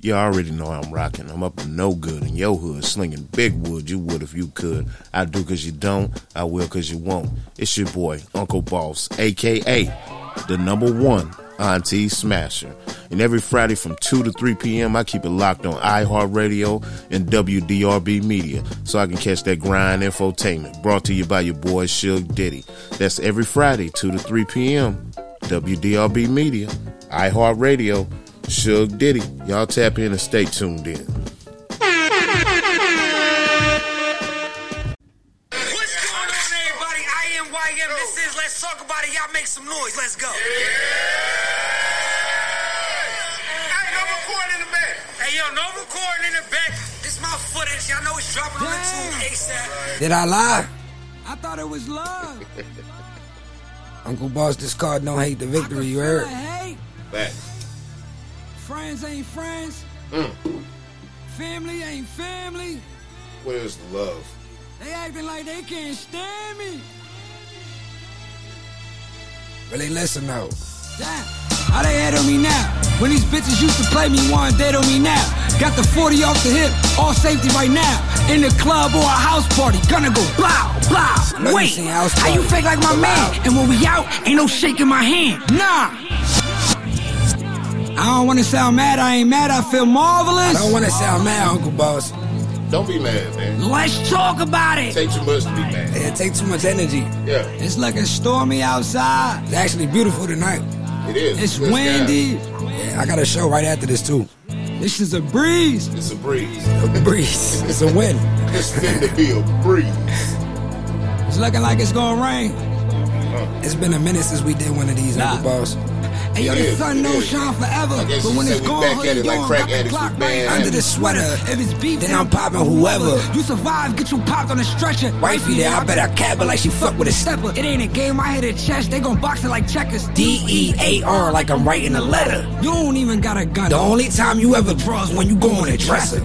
You already know I'm rocking. I'm up to no good in your hood, slinging big wood. You would if you could. I do cause you don't. I will cause you won't. It's your boy, Uncle Boss, aka the number one Auntie Smasher. And every Friday from 2 to 3 p.m., I keep it locked on iHeartRadio and WDRB Media so I can catch that grind infotainment. Brought to you by your boy, Suge Diddy. That's every Friday, 2 to 3 p.m., WDRB Media, iHeartRadio, Suge Diddy. Y'all tap in and stay tuned in. What's going on, everybody? I am YM. This is Let's Talk About It. Y'all make some noise. Let's go. Hey, no recording in the back. Hey, yo, no recording in the back. This my footage. Y'all know it's dropping on the tube ASAP. Did I lie? I thought it was love. Uncle Boss, this card don't hate the victory, you heard? I hate. Back. Friends ain't friends. Mm. Family ain't family. Where's the love? They acting like they can't stand me. Really listen though. Damn. How they head on me now? When these bitches used to play me, one dead on me now. Got the 40 off the hip, all safety right now. In the club or a house party, gonna go blow, blow. Wait, how you fake like my man? And when we out, ain't no shaking my hand. Nah. I don't wanna sound mad, I ain't mad, I feel marvelous. I don't want to sound mad, Uncle Boss. Don't be mad, man. Let's talk about it. Take too much to be mad. It take too much energy. Yeah, It's looking stormy outside. It's actually beautiful tonight. it is. It's Good windy. Yeah, I got a show right after this too. This is a breeze. It's a breeze. A breeze. it's a wind. It's fit to be a breeze. It's looking like it's gonna rain. It's been a minute since we did one of these, Nah. Uncle Boss. Hey, yo, the sun don't shine forever. But when it's gone, back at it like crack addicts clock right Under the sweater. If it's beef, Then I'm popping whoever. You survive, get you popped on a stretcher. Wifey there, I bet I cap it like she fuck with a stepper. It ain't a game, I hit a chest, they gon' box it like checkers. D E A R like I'm writing a letter. You don't even got a gun. The only time you ever draw is when you go in the dresser.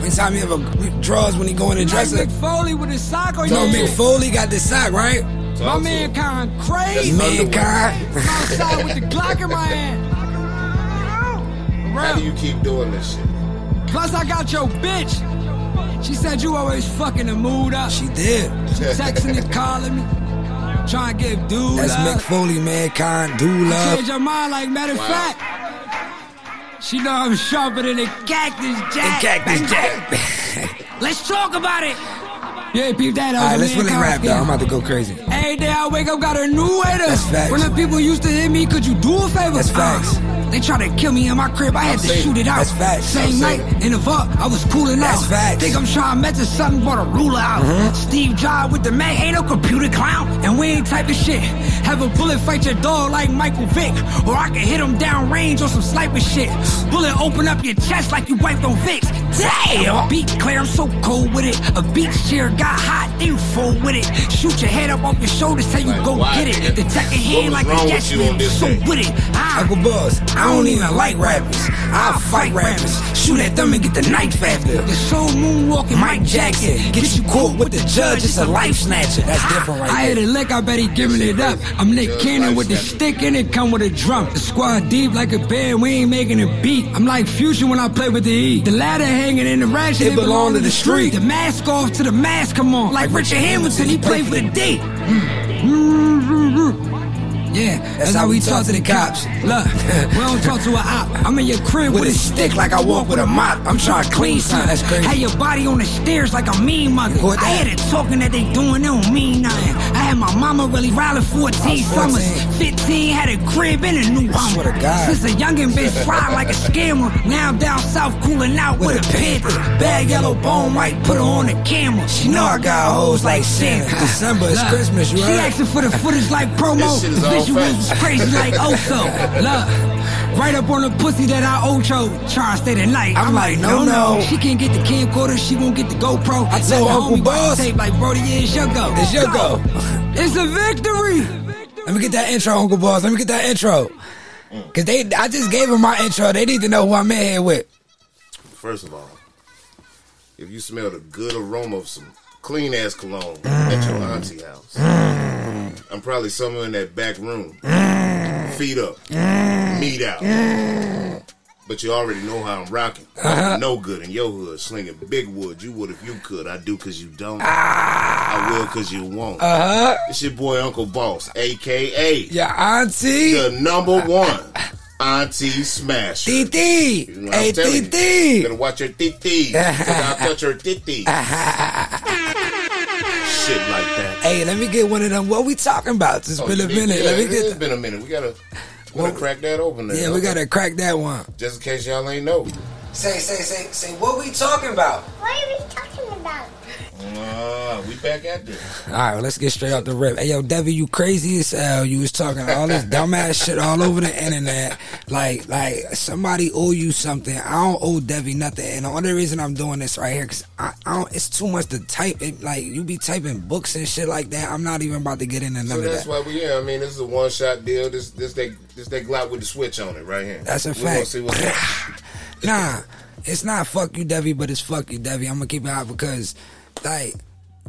Only time you ever draws when he go in the dresser. Mick Foley with his sock on So Mick Foley got this sock, right? My Talk to man kind crazy. Mankind. I'm outside with the Glock in my hand. How do you keep doing this shit? Plus, I got your bitch. She said you always fucking the mood up. She did. She texting and calling me. Trying to give dude That's love. Mick Foley, mankind, do love. Change your mind like matter of Wow. fact. She know I'm sharper than a cactus jack. Cactus Jack. Let's talk about it. Yeah, peep that. All right, let's really rap though. I'm about to go crazy. Every day I wake up, got a new way to. That's facts. When the people used to hit me, could you do a favor? That's facts. Uh, they try to kill me in my crib, I had I've to shoot it out. That's facts. Same I've night in the vault, I was cooling That's out. facts. Think I'm trying to something, brought a ruler out. Mm-hmm. Steve Jobs with the Mac, ain't no computer clown, and we ain't type of shit. Have a bullet fight your dog like Michael Vick, or I can hit him down range on some sniper shit. Bullet open up your chest like you wiped on Vicks. Damn! Beat clear, I'm so cold with it. A beach chair got hot, then you fold with it. Shoot your head up off your shoulders, tell you Like, go why, get it. nigga? The tech in hand like wrong a with yes you on this so day? with it. Uncle Boss, I don't even like rappers. I fight rappers. Shoot at them and get the knife after. The soul moonwalking Mike Jackson, get you caught with the judge, it's a life snatcher. That's different right I hit there. a lick, I bet he giving it up. I'm Nick Cannon with the stick and it come with a drum. The squad deep like a band, we ain't making a beat. I'm like Fusion when I play with the E. The ladder hanging in the ratchet, It belong to the street. The mask off to the mask, come on. Like Richard Hamilton, he played for the D. Hmm. Yeah, that's, how we talk to the cops. Look, we don't talk to a op. I'm in your crib With a stick like I walk with a mop. I'm trying to clean something. That's crazy. Had your body on the stairs like a mean mother. I had it talking that they doing, they don't mean nothing. I had my mama really riding 14 I was 14. summers. 15 had a crib and a new home. swear to God. Since a youngin' been fried like a scammer. Now I'm down south cooling out with, a panther. Bad yellow bone white, put her on the camera. She know I got hoes like Santa. December is Look, Christmas, you She heard? asking for the footage like promo. This shit is the visuals facts. is crazy like Oso. Look, right up on the pussy that I Ocho. Try to stay the night. I'm like, no, no. She can't get the camcorder, she won't get the GoPro. I Let told the Uncle homie Boss. Tape like Brody, yeah, it's your go. It's your go. It's a victory. Let me get that intro, Uncle Boss. Let me get that intro. Cause they, I just gave them my intro. They need to know who I'm in here with. First of all, if you smell the good aroma of some clean ass cologne at your auntie house, I'm probably somewhere in that back room, feet up, meat out. But you already know how I'm rocking. Uh-huh. No good in your hood, slinging big wood. You would if you could. I do because you don't. Ah. I will because you won't. Uh huh. It's your boy Uncle Boss, aka Your auntie. the number one auntie Smash. TT. You know Hey, I'm you. TT. You better watch your. Because I'll touch her titty. Shit like that. Hey, let me get one of them. What we talking about? It's Oh, been a need- minute. yeah, let me it- get. It's been a minute. We gotta, we gotta crack that open there. yeah, we okay? gotta crack that one. Just in case y'all ain't know. Say, say, say, say. What we talking about? What are we talking about? We back at this. All right, well, let's get straight off the rip. Hey, yo, Debbie, you crazy as hell. You was talking all this dumbass shit all over the internet. Like, like somebody owe you something. I don't owe Debbie nothing. And the only reason I'm doing this right here, cause I, I don't. It's too much to type. It, like you be typing books and shit like that. I'm not even about to get into none So of that's that. why we here. I mean, this is a one shot deal. This this they this they Glock with the switch on it right here. That's a we fact. see what's. Nah, it's not fuck you, Debbie, but it's fuck you, Debbie. I'm gonna keep it out because, like,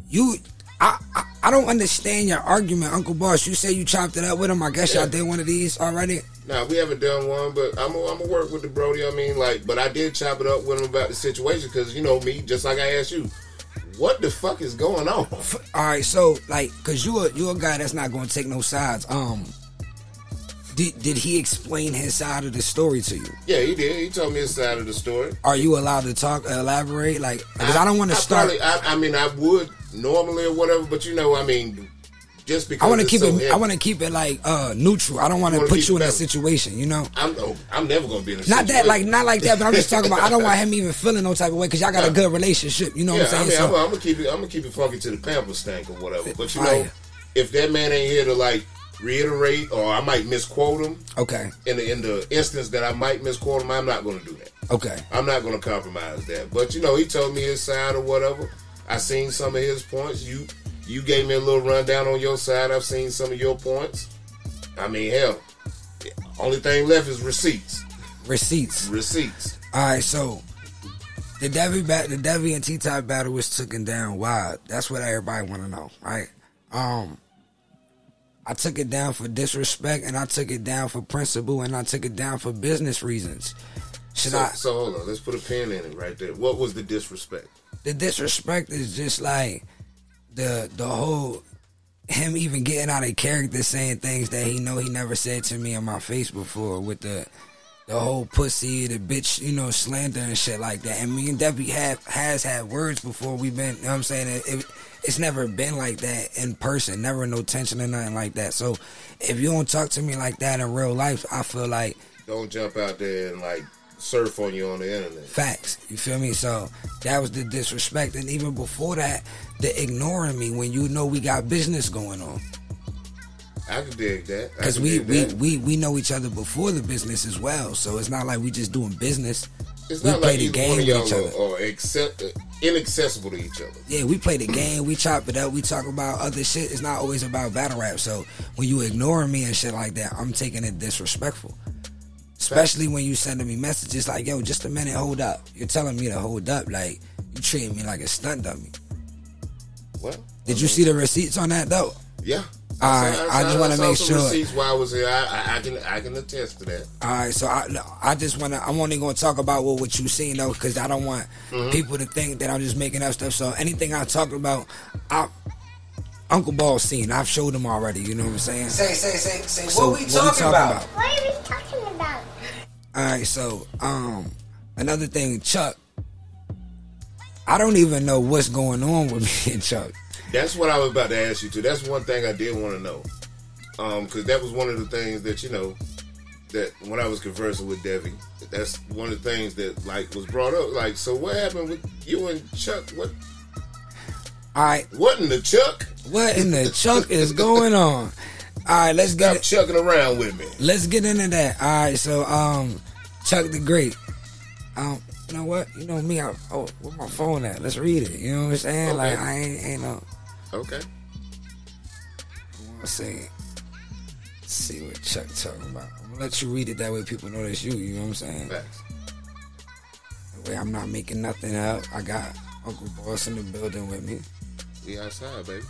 you. I, I I don't understand your argument, Uncle Boss. You say you chopped it up with him. I guess y'all did one of these already. Now we haven't done one, but I'm gonna I'm gonna work with the Brody. I mean, like, but I did chop it up with him about the situation because you know me, just like I asked you, what the fuck is going on? All right, so like, cause you a you a guy that's not gonna take no sides. Um, did did he explain his side of the story to you? Yeah, he did. He told me his side of the story. Are you allowed to talk, elaborate? Like, because I, don't want to start. Probably, I, I mean, I would normally or whatever, but you know, I mean, just because I want to keep so it. heavy, I want to keep it like uh neutral. I don't want to put you in a balanced. situation. You know. I'm oh, I'm never gonna be in a Not that, like, not like that, but I'm just talking about. I don't want him even feeling no type of way because y'all got a good relationship. You know Yeah, what I'm I saying? mean, I'm, I'm gonna keep it. I'm gonna keep it funky to the pamper stank or whatever. But you know, if that man ain't here to like reiterate, or I might misquote him okay, in the in the instance that I might misquote him, I'm not gonna do that. okay, I'm not gonna compromise that. But you know, he told me his side or whatever. I seen some of his points. You you gave me a little rundown on your side. I've seen some of your points. I mean, hell, only thing left is receipts. receipts. Receipts. All right, so the Devi bat, the Devi and T Top battle was taken down wild. That's what everybody want to know, right? Um, I took it down for disrespect, and I took it down for principle, and I took it down for business reasons. Should So, I? so hold on. Let's put a pin in it right there. What was the disrespect? the disrespect is just like the the whole him even getting out of character saying things that he know he never said to me in my face before with the the whole pussy, the bitch, you know, slander and shit like that. And me and Debbie have has had words before we've been you know what I'm saying it, it, it's never been like that in person, never no tension or nothing like that. So if you don't talk to me like that in real life, I feel like Don't jump out there and like surf on you on the internet. Facts. You feel me? So that was the disrespect. And even before that, the ignoring me when you know we got business going on. I could dig that. Because we, we, that. we, we know each other before the business as well. So it's not like we just doing business. It's we not play like the game with each other. or, accept, uh, inaccessible to each other. Yeah, we play the game, we chop it up, we talk about other shit. It's not always about battle rap. So when you ignoring me and shit like that, I'm taking it disrespectful. Especially when you sending me messages like, yo, just a minute, hold up. You're telling me to hold up. Like, you treating me like a stunt dummy. Well, Did you see the receipts on that though? Yeah. All right, saw- I just wanna make sure. Receipts while I was here, I, I, I can I can attest to that. All right, so I, I just want to. I'm only going to talk about what, what you seen though, because I don't want Mm-hmm. people to think that I'm just making up stuff. So anything I talk about, I, Uncle Ball seen. I've showed him already. You know what I'm saying? Say, say, say, say. So what we talking about? What are we talking about? All right, so um, another thing, Chuck. I don't even know what's going on with me and Chuck. That's what I was about to ask you too. That's one thing I did want to know, because that was one of the things that you know that when I was conversing with Debbie, that's one of the things that like was brought up. Like, so what happened with you and Chuck? What All right, what in the Chuck? what in the Chuck is going on? All right, let's get Stop chucking around with me. Let's get into that. All right, so um, Chuck the Great. Um, you know what? You know me. I, oh, where my phone at? Let's read it. You know what I'm saying? Okay. Like I ain't ain't no. Okay. Let's see. Let's see what Chuck talking about. I'm gonna let you read it that way people know that's you. You know what I'm saying? Facts. That way I'm not making nothing up. I got Uncle Boss in the building with me. We outside, baby.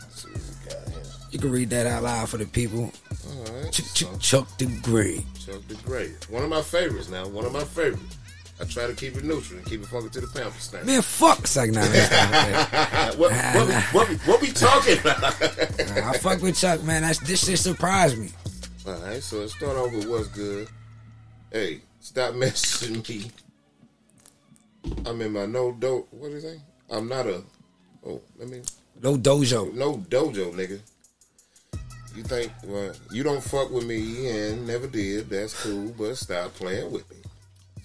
Let's see what we got here. You can read that out loud for the people. All right. Ch- ch- so- Chuck the Great. Chuck the Great. One of my favorites now. One of my favorites. I try to keep it neutral and keep it funky to the pamphlet stand. Man, fuck. Nah, nah, what, what, we, what, we, what we talking about? nah, I fuck with Chuck, man. That's, this shit surprised me. All right, so let's start off with what's good. Hey, stop messaging me. I'm in my no do. What is it? I'm not a. Oh, let me. No dojo. No dojo, nigga. You think well, you don't fuck with me and never did? That's cool, but stop playing with me.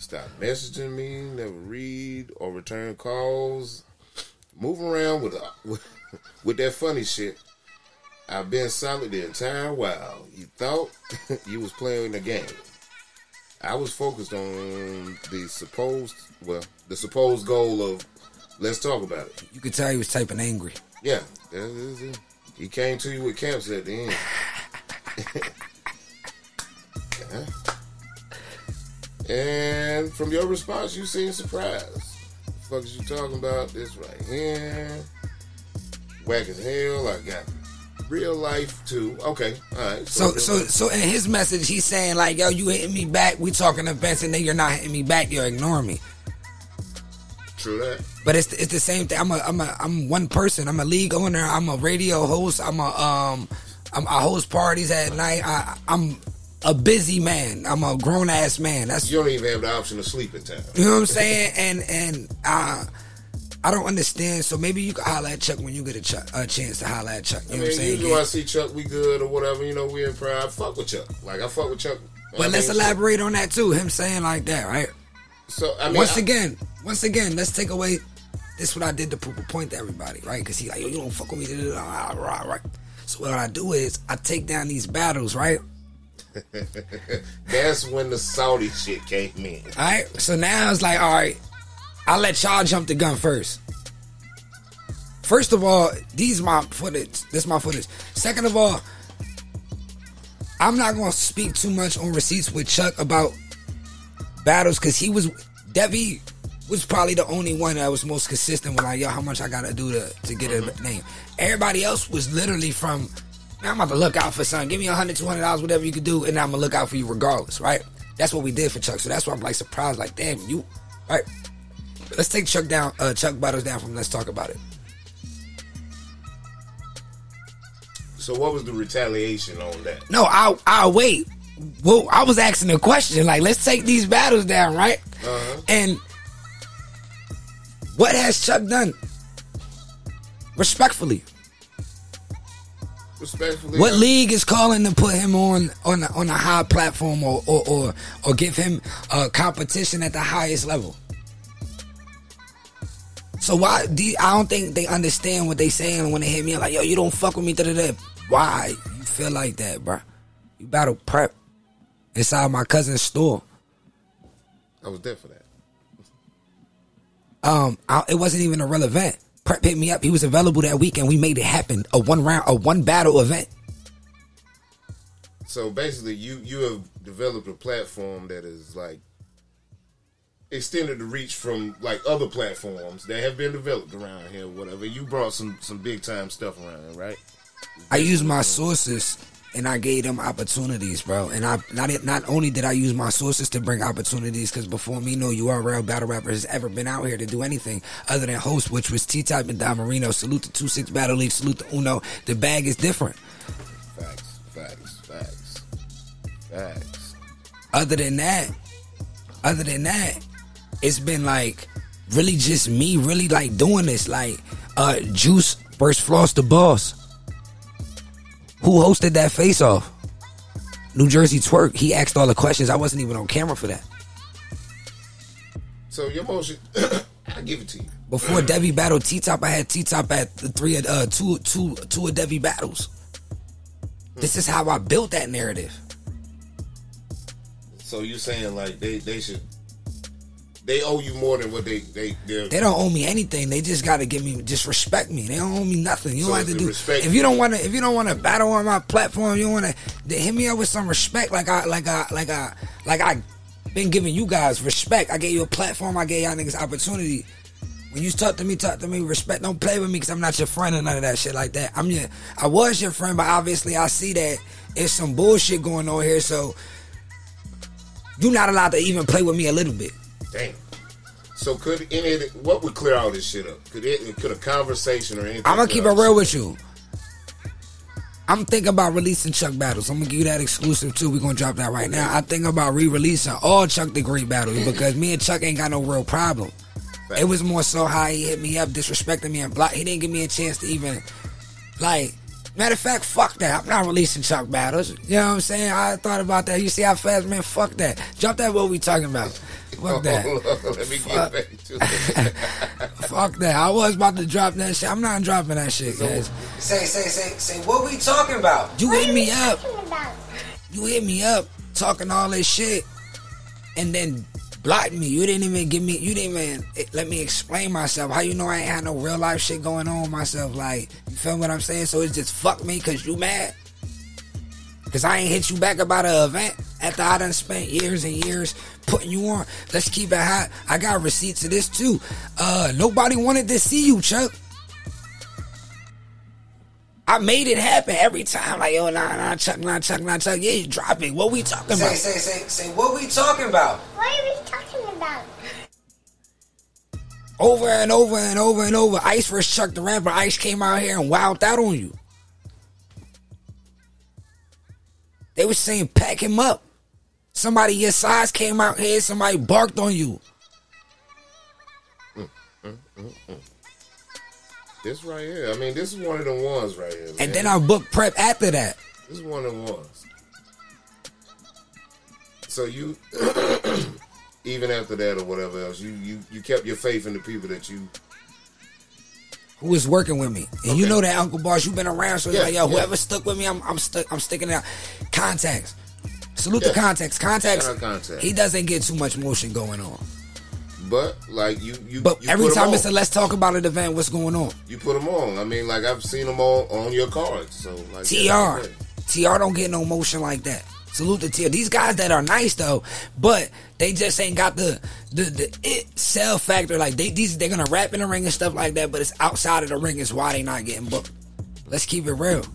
Stop messaging me. Never read or return calls. Move around with with, with that funny shit. I've been solid the entire while. You thought you was playing the game. I was focused on the supposed well, the supposed goal of let's talk about it. You could tell he was typing angry. Yeah, that is it. He came to you with camps at the end. Yeah. And from your response, you seem surprised. The fuck is you talking about? This right here. Whack as hell. I got real life too. Okay, all right. So, so, so in his message, he's saying like, "Yo, you hitting me back. We talking events, and then you're not hitting me back. You're ignoring me." true that. But it's it's the same thing. I'm a I'm a I'm one person. I'm a league owner. I'm a radio host. I'm a um I'm, I host parties at night. I, I'm a busy man. I'm a grown ass man. That's You don't even have the option of sleep in town. you know what I'm saying. And and uh, I don't understand. So maybe you can holler at Chuck when you get a, Chuck, a chance to holler at Chuck. You I know what I'm mean, saying? usually when I see Chuck, we good or whatever. You know, we in pride. Fuck with Chuck. Like I fuck with Chuck. I But let's mean, elaborate on that too. Him saying like that, right? So I mean, once I- again, once again, let's take away. This what I did to prove a point to everybody, right? Because he like, yo, you don't fuck with me, right? So what I do is I take down these battles, right? That's when the Saudi shit came in. All right. So now it's like, all right, I'll let y'all jump the gun first. First of all, these my footage. This my footage. Second of all, I'm not gonna speak too much on receipts with Chuck about battles because he was Devi was probably the only one that was most consistent with like, yo, how much I gotta do to to get a mm-hmm. name. Everybody else was literally from, I'm about to look out for something. Give me a hundred, two hundred dollars, whatever you can do, and I'm gonna look out for you regardless, right? That's what we did for Chuck. So that's why I'm like surprised, like, damn, you, right? Let's take Chuck down, uh, Chuck Battles down from. Let's talk about it. So what was the retaliation on that? No, I'll, I'll wait. Well, I was asking a question. Like, let's take these battles down, right? Uh-huh. And what has Chuck done? Respectfully, Respectfully, what league is calling to put him on on a, on a high platform or or, or or give him a competition at the highest level? So why do you, I don't think they understand what they saying when they hit me like, yo, you don't fuck with me. Da, da, da. Why you feel like that, bro? You battle prep inside my cousin's store. I was there for that. um, I, it wasn't even a real event. Prep hit me up. He was available that weekend. We made it happen. A one round, a one battle event. So basically, you you have developed a platform that is like extended the reach from like other platforms that have been developed around here. Whatever you brought some some big time stuff around, right? I use my sources and I gave them opportunities, bro. And I not not only did I use my sources to bring opportunities, because before me, no URL battle rapper has ever been out here to do anything other than host, which was T Type and Don Marino. Salute the two six battle league. Salute the Uno. The bag is different. Facts, facts, facts, facts. other than that, other than that, it's been like really just me really like doing this. Like uh Juice versus Floss the Boss. Who hosted that face off? New Jersey Twerk. He asked all the questions. I wasn't even on camera for that. So your motion, I give it to you. Before Devi battled T Top, I had T Top at the three of uh two two two of Devi battles. This is how I built that narrative. So you're saying like they they should they owe you more than what they they they're don't owe me anything. They just gotta give me just respect me. They don't owe me nothing. You So don't have to do respect if you don't wanna if you don't wanna battle on my platform, you wanna hit me up with some respect like I like I like I like I been giving you guys respect. I gave you a platform, I gave y'all niggas opportunity. When you talk to me, talk to me respect. Don't play with me because I'm not your friend or none of that shit like that. I'm your, I was your friend, but obviously I see that it's some bullshit going on here. So you're not allowed to even play with me a little bit. Damn. So could any of the, what would clear all this shit up? Could it could a conversation or anything? I'm gonna keep it real with you. I'm thinking about releasing Chuck battles. I'm gonna give you that exclusive too. We're gonna drop that right now. I think about re-releasing all Chuck the Great battles because me and Chuck ain't got no real problem. It was more so how he hit me up, disrespecting me and block. He didn't give me a chance to even like. Matter of fact, fuck that. I'm not releasing Chuck battles. You know what I'm saying? I thought about that. You see how fast, man? Fuck that. Drop that. What we talking about? Fuck that. Let me get back to it. Fuck that. I was about to drop that shit. I'm not dropping that shit, guys. Say, say, say, say, what we talking about? You hit me up. You hit me up talking all this shit and then blocked me. You didn't even give me you didn't even eh, let me explain myself. How you know I ain't had no real life shit going on myself? Like, you feel what I'm saying? So it's just fuck me cause you mad. Cause I ain't hit you back about an event after I done spent years and years putting you on. Let's keep it hot. I got receipts of this too. Uh nobody wanted to see you, Chuck. I made it happen every time. Like, yo, nah, nah, Chuck, nah, Chuck, nah, Chuck. Yeah, you drop it. What we talking Say, about? say, say, say, say what we talking about? What are we talking about? Over and over and over and over. Ice versus Chuck the Rapper. Ice came out here and wowed out on you. They were saying pack him up. Somebody your size came out here. Somebody barked on you. Mm, mm, mm, This right here. I mean, this is one of the ones right here. And then I booked prep after that. This is one of the ones. So you, even after that or whatever else, you you you kept your faith in the people that you. Who was working with me? And you know that Uncle Boss, you've been around, so Yeah, like, yo, yeah. whoever stuck with me, I'm I'm stuck. I'm sticking out. Contacts. Salute Yeah. to contacts. Contacts. Contacts. He doesn't get too much motion going on. But like you, you. But you every time it's a let's talk about it event, what's going on? you put them on. I mean, like I've seen them all on your cards. So like TR. yeah. TR don't get no motion like that. Salute to TR. These guys that are nice though, but they just ain't got the the, the it sell factor. Like they these they're gonna rap in the ring and stuff like that, but it's outside of the ring is why they not getting booked. Let's keep it real.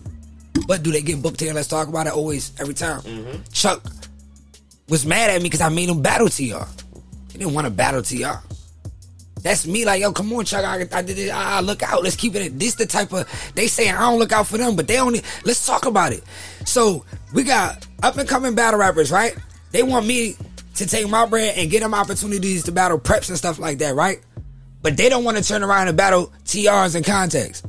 But do they get booked here? Let's talk about it always every time. Mm-hmm. Chuck was mad at me because I made him battle TR. He didn't want to battle TR. That's me, like, yo, come on, Chuck. I, I did. I, I look out. Let's keep it. This the type of they say I don't look out for them, but they only let's talk about it. So we got up and coming battle rappers, right? They want me to take my brand and get them opportunities to battle preps and stuff like that, right? But they don't want to turn around and battle TRs and context.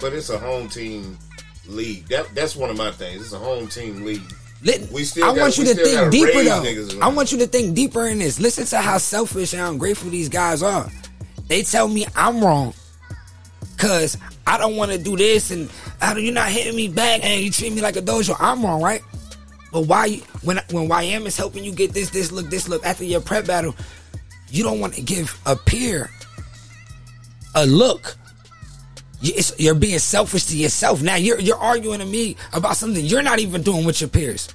But it's a home team league. That that's one of my things. It's a home team league. Lit- We still I gotta- want you to think deeper though. I want you to think deeper in this. Listen to how selfish and ungrateful these guys are. They tell me I'm wrong because I don't want to do this and how you're not hitting me back and you treat me like a dojo. I'm wrong, right? But why you- when when YM is helping you get this this look this look after your prep battle, you don't want to give a peer a look. You're being selfish to yourself. Now you're you're arguing to me about something you're not even doing with your peers.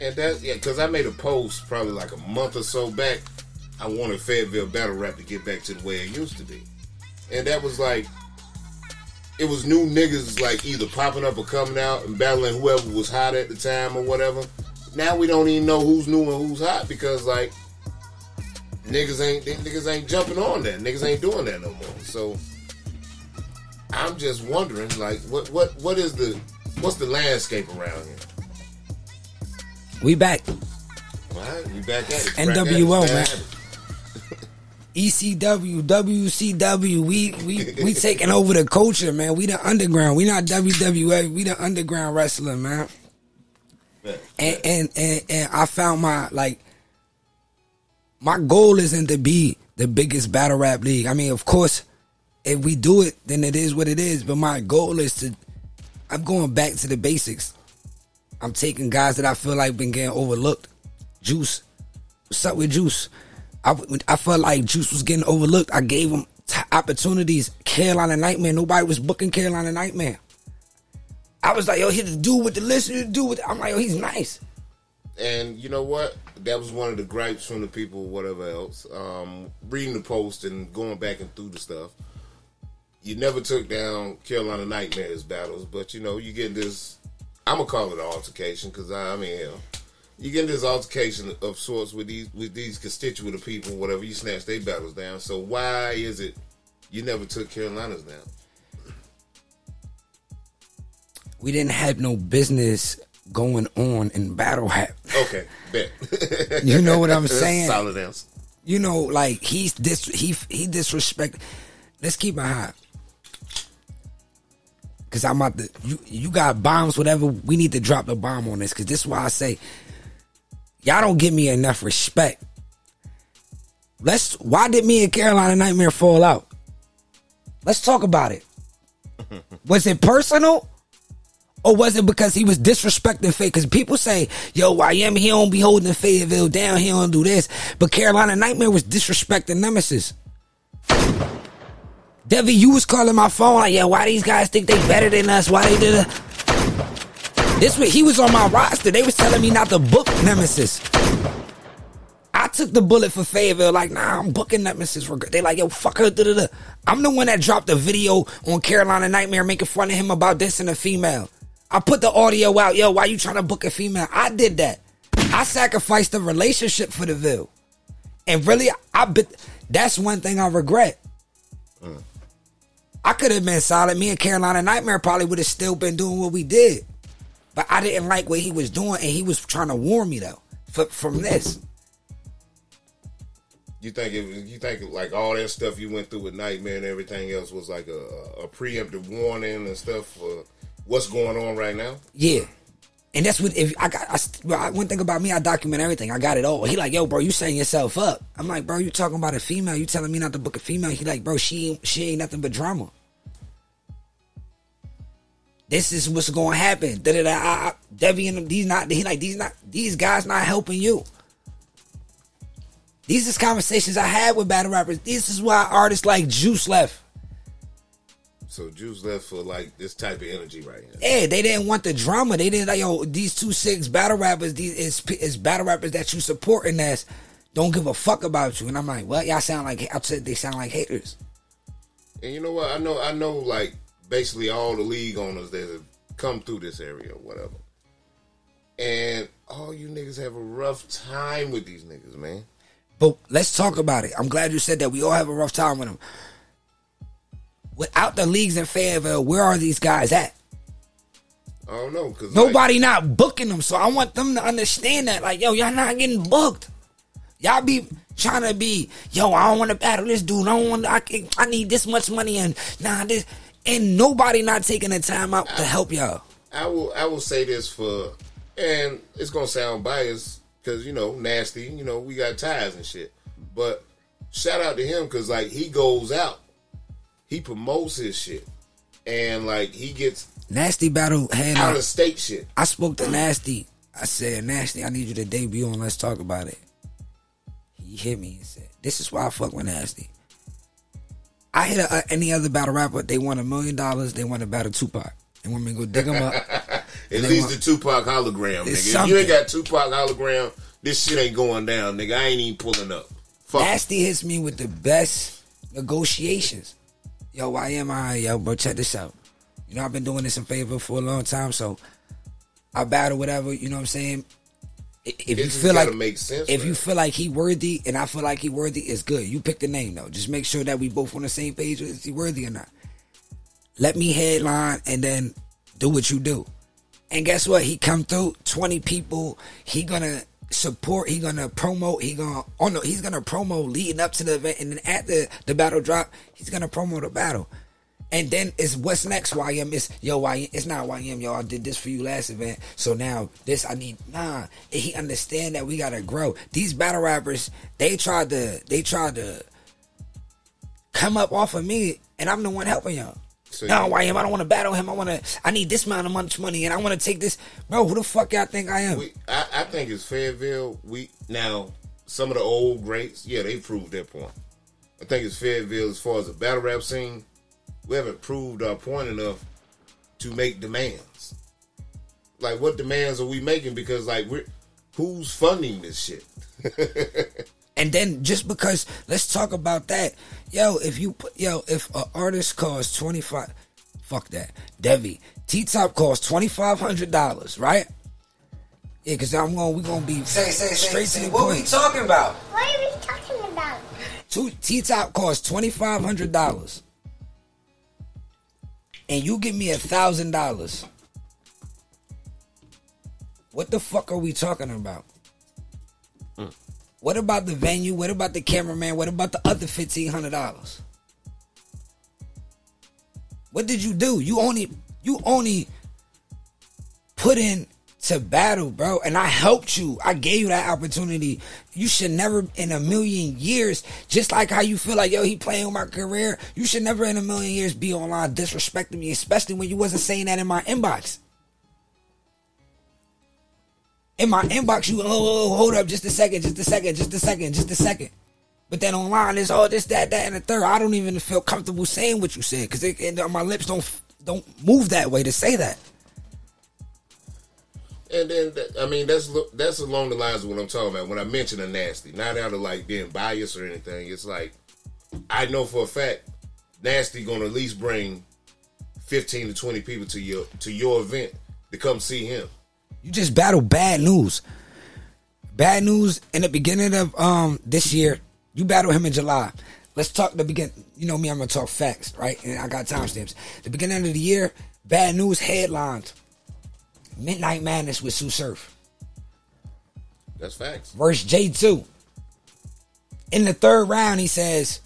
And that yeah, because I made a post probably like a month or so back. I wanted Fayetteville battle rap to get back to the way it used to be, and that was like it was new niggas like either popping up or coming out and battling whoever was hot at the time or whatever. Now we don't even know who's new and who's hot because like niggas ain't niggas ain't jumping on that. Niggas ain't doing that no more. So I'm just wondering like what what what is the what's the landscape around here? We back. Right, we back at it. NWO, man. ECW, WCW, we we we taking over the culture, man. We the underground. We not WWF. We the underground wrestling, man. And and and, and I found my like my goal isn't to be the biggest battle rap league. I mean, of course, if we do it, then it is what it is. But my goal is to I'm going back to the basics. I'm taking guys that I feel like been getting overlooked. Juice, what's up with Juice? I, I felt like Juice was getting overlooked. I gave him t- opportunities. Carolina Nightmare. Nobody was booking Carolina Nightmare. I was like, yo, he's the dude with the list. The dude with. The, I'm like, yo, he's nice. And you know what? That was one of the gripes from the people, whatever else. Um, reading the post and going back and through the stuff. you never took down Carolina Nightmares battles, but you know you get this. I'm gonna call it an altercation because I, I mean, hell, you get this altercation of sorts with these with these constituent of people, whatever. You snatch their battles down. So why is it you never took Carolina's down? We didn't have no business going on in battle rap. Okay, bet. You know what I'm saying? Solid answer. You know, like he's dis he he disrespect. Let's keep it high. Cause I'm about to you you got bombs, whatever. We need to drop the bomb on this. Cause this is why I say y'all don't give me enough respect. Let's why did me and Carolina Nightmare fall out? Let's talk about it. Was it personal? Or was it because he was disrespecting Faye? Because people say, yo, YM, he don't be holding Fayetteville down, he don't do this. But Carolina Nightmare was disrespecting Nemesis. Devi, you was calling my phone like, yeah, why these guys think they better than us? Why they did? This week, he was on my roster. They was telling me not to book Nemesis. I took the bullet for Fayetteville, like, nah, I'm booking Nemesis. For they like, yo, fuck her. Da, da, da. I'm the one that dropped a video on Carolina Nightmare making fun of him about dissing a female. I put the audio out, yo, why you trying to book a female? I did that. I sacrificed the relationship for the view. And really, I bet that's one thing I regret. I could have been solid. Me and Carolina Nightmare probably would have still been doing what we did. But I didn't like what he was doing, and he was trying to warn me though f- from this. You think it was, you think like all that stuff you went through with Nightmare and everything else was like a, a preemptive warning and stuff for what's going on right now? Yeah. And that's what if I got I, one thing about me, I document everything. I got it all. He like, yo, bro, you setting yourself up. I'm like, bro, you talking about a female? You telling me not to book a female? He like, bro, she she ain't nothing but drama. This is what's to happen. Da da da. Debbie and them, these not. He like these not. These guys not helping you. These is conversations I had with battle rappers. This is why artists like Juice left. So Juice left for like this type of energy right here. Yeah, they didn't want the drama. They didn't like yo. These two six battle rappers, these is is battle rappers that you supporting as don't give a fuck about you. And I'm like, what? Y'all sound like I said they sound like haters. And you know what? I know I know like basically all the league owners that have come through this area or whatever. And all you niggas have a rough time with these niggas, man. But let's talk about it. I'm glad you said that. We all have a rough time with them. Without the leagues in Fayetteville, where are these guys at? I don't know because Nobody not booking them. So I want them to understand that. Like, yo, y'all not getting booked. Y'all be trying to be, yo, I don't want to battle this dude. I don't want. I can, I need this much money and nah this. And nobody not taking the time out to help y'all. I will I will say this for, and it's gonna sound biased because you know nasty. You know we got ties and shit. But shout out to him because like he goes out, he promotes his shit, and like he gets Nasty battle had. out of state shit. I spoke to Nasty. I said, Nasty, I need you to debut and let's talk about it. He hit me and said, This is why I fuck with Nasty. I hit a, any other battle rapper, they want a million dollars, they want to battle Tupac. They want me to go dig them up. At And least want- the Tupac hologram, nigga. If you ain't something. got Tupac hologram, this shit ain't going down, nigga. I ain't even pulling up. Fuck. Nasty hits me with the best negotiations. Yo, why am I? Yo, bro, check this out. You know, I've been doing this in favor for a long time, so I battle whatever, you know what I'm saying? If you feel like make sense, if man. you feel like he worthy and I feel like he worthy, it's good. You pick the name though. Just make sure that we both on the same page. Is he worthy or not? Let me headline and then do what you do. And guess what? He come through, 20 people. He gonna support, he gonna promote, he gonna oh no, he's gonna promo leading up to the event and then at the, the battle drop, he's gonna promo the battle. And then it's what's next, YM. It's yo, YM. It's not YM, yo. I did this for you last event, so now this I need. Nah, And he understand that we gotta grow. These battle rappers, they tried to, they tried to come up off of me, and I'm the one helping y'all. So no, you- YM, I don't want to battle him. I want to. I need this amount of much money, and I want to take this. Bro, who the fuck y'all think I am? We, I, I think it's Fayetteville. We now some of the old greats, yeah, they proved their point. I think it's Fayetteville as far as the battle rap scene. We haven't proved our point enough to make demands. Like, what demands are we making? Because like, we're who's funding this shit? And then just because let's talk about that, yo. If you put yo, if an artist costs twenty five, fuck that, Devi T Top costs twenty five hundred dollars, right? Yeah, cause I'm going. We gonna be Say, say, say, straight say to the what we talking about? What are we talking about? Two T Top costs twenty five hundred dollars, and you give me a thousand dollars. What the fuck are we talking about? What about the venue? What about the cameraman? What about the other fifteen hundred dollars? What did you do? You only you only put in to battle, bro. And I helped you. I gave you that opportunity. You should never in a million years, just like how you feel like, yo, he playing with my career, you should never in a million years be online disrespecting me, especially when you wasn't saying that in my inbox. In my inbox, you, oh, oh, oh, hold up, just a second, just a second, just a second, just a second. But then online, it's all this, that, that, and the third. I don't even feel comfortable saying what you said because my lips don't don't move that way to say that. And then, I mean, that's that's along the lines of what I'm talking about. When I mention a nasty, not out of like being biased or anything. It's like I know for a fact, nasty gonna at least bring fifteen to twenty people to your to your event to come see him. You just battle bad news. Bad news in the beginning of um this year. You battle him in July. Let's talk the begin. You know me, I'm gonna talk facts, right? And I got timestamps. The beginning of the year, bad news headlines. Midnight Madness with Sue Surf That's facts. versus J2. In the third round, he says,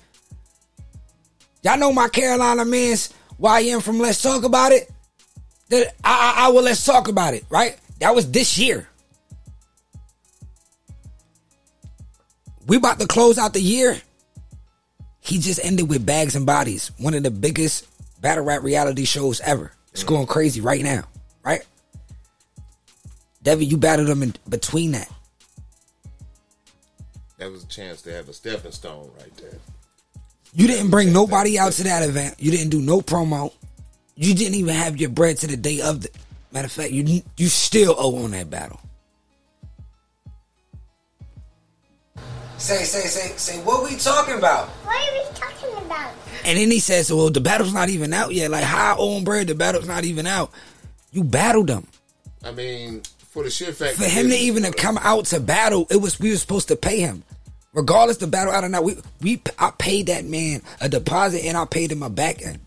Y'all know my Carolina man's YM from Let's Talk About It? That I, I, I will let's talk about it, right? That was this year. We about to close out the year. He just ended with Bags and Bodies, one of the biggest battle rap reality shows ever. It's going crazy right now, right? Devi, you battled him in between that. That was a chance to have a stepping stone right there. You didn't bring nobody out to that event. You didn't do no promo. You didn't even have your bread to the day of the. Matter of fact, you you still owe on that battle. Say, say, say, say what we talking about? What are we talking about? And then he says, "Well, the battle's not even out yet. Like, how I owe on bread? The battle's not even out. You battled them. I mean, for the shit fact, For him to even to come out to battle, it was we were supposed to pay him, regardless the battle out or not. We we I paid that man a deposit and I paid him a back end.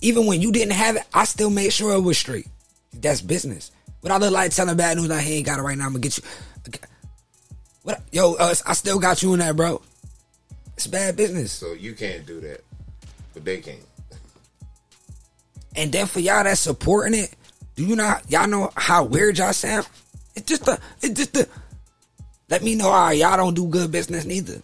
Even when you didn't have it, I still made sure it was straight. That's business. What I look like telling bad news, like, ain't got it right now. I'm gonna get you. What? Yo, uh, I still got you in that, bro. It's bad business. So you can't do that, but they can. And then for y'all that's supporting it, do you not y'all know how weird y'all sound? It's just a it's just a let me know right, y'all don't do good business neither.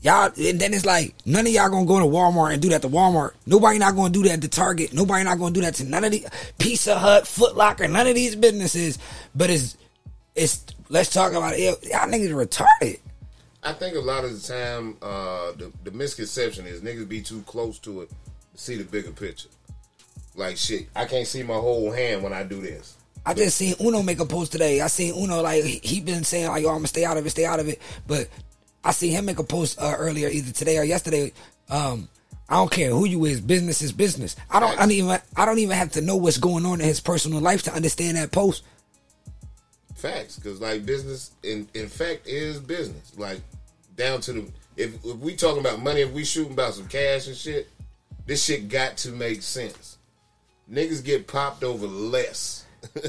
Y'all and then it's like none of y'all gonna go to Walmart and do that to Walmart. Nobody not gonna do that to Target. Nobody not gonna do that to none of the Pizza Hut, Foot Locker, none of these businesses. But it's it's let's talk about it. Y'all niggas retarded. I think a lot of the time, uh, the, the misconception is niggas be too close to it to see the bigger picture. Like shit, I can't see my whole hand when I do this. I just seen Uno make a post today. I seen Uno like he been saying like, "Yo, I'm gonna stay out of it, stay out of it." But I seen him make a post uh, earlier, either today or yesterday. Um, I don't care who you is, business is business. I don't, I don't even, I don't even have to know what's going on in his personal life to understand that post. Facts, because like business, in in fact, is business. Like down to the if if we talking about money, if we shooting about some cash and shit, this shit got to make sense. Niggas get popped over less.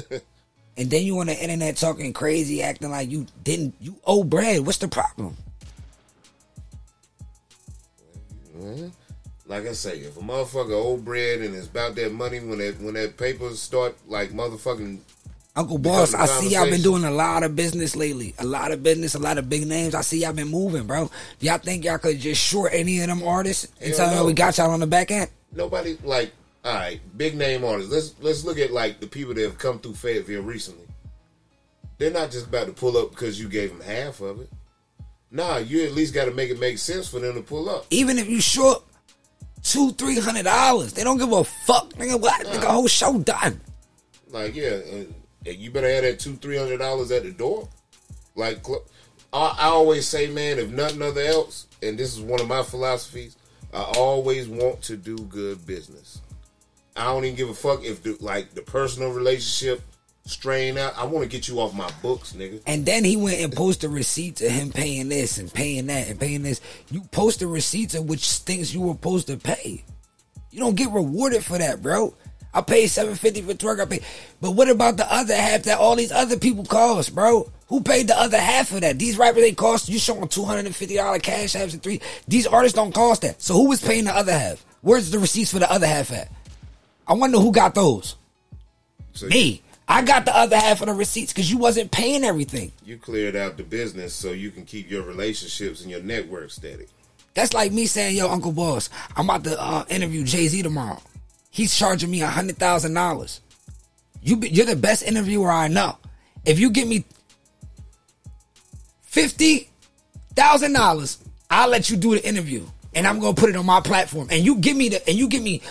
And then you on the internet talking crazy, acting like you didn't, you owe bread. What's the problem? Mm-hmm. like I say, if a motherfucker old bread and it's about that money when that when that paper start like motherfucking Uncle Boss, I see y'all been doing a lot of business lately. A lot of business, a lot of big names. I see y'all been moving, bro. Y'all think y'all could just short any of them artists and tell them we got y'all on the back end? nobody like all right, big name artists. Let's let's look at like the people that have come through Fayetteville recently. They're not just about to pull up because you gave them half of it. Nah, you at least got to make it make sense for them to pull up. Even if you short two, three hundred dollars, they don't give a fuck. Nigga, what? Nigga, whole show done. Like, yeah, uh, you better have that two, three hundred dollars at the door. Like, I, I always say, man, if nothing other else, and this is one of my philosophies, I always want to do good business. I don't even give a fuck if the, like the personal relationship strain out. I want to get you off my books, nigga. And then he went and posted receipts of him paying this and paying that and paying this. You posted receipts of which things you were supposed to pay. You don't get rewarded for that, bro. I paid seven fifty for twerk. I paid, but what about the other half that all these other people cost, bro? Who paid the other half of that? These rappers they cost you showing two hundred and fifty dollar cash apps and three. These artists don't cost that. So who was paying the other half? Where's the receipts for the other half at? I wonder who got those. So Me. I got the other half of the receipts because you wasn't paying everything. you cleared out the business so you can keep your relationships and your network steady. That's like me saying, "Yo, Uncle Boss, I'm about to uh, interview Jay Z tomorrow. He's charging me a hundred thousand dollars. You, be, you're the best interviewer I know. If you give me fifty thousand dollars, I'll let you do the interview, and I'm gonna put it on my platform. And you give me the, and you give me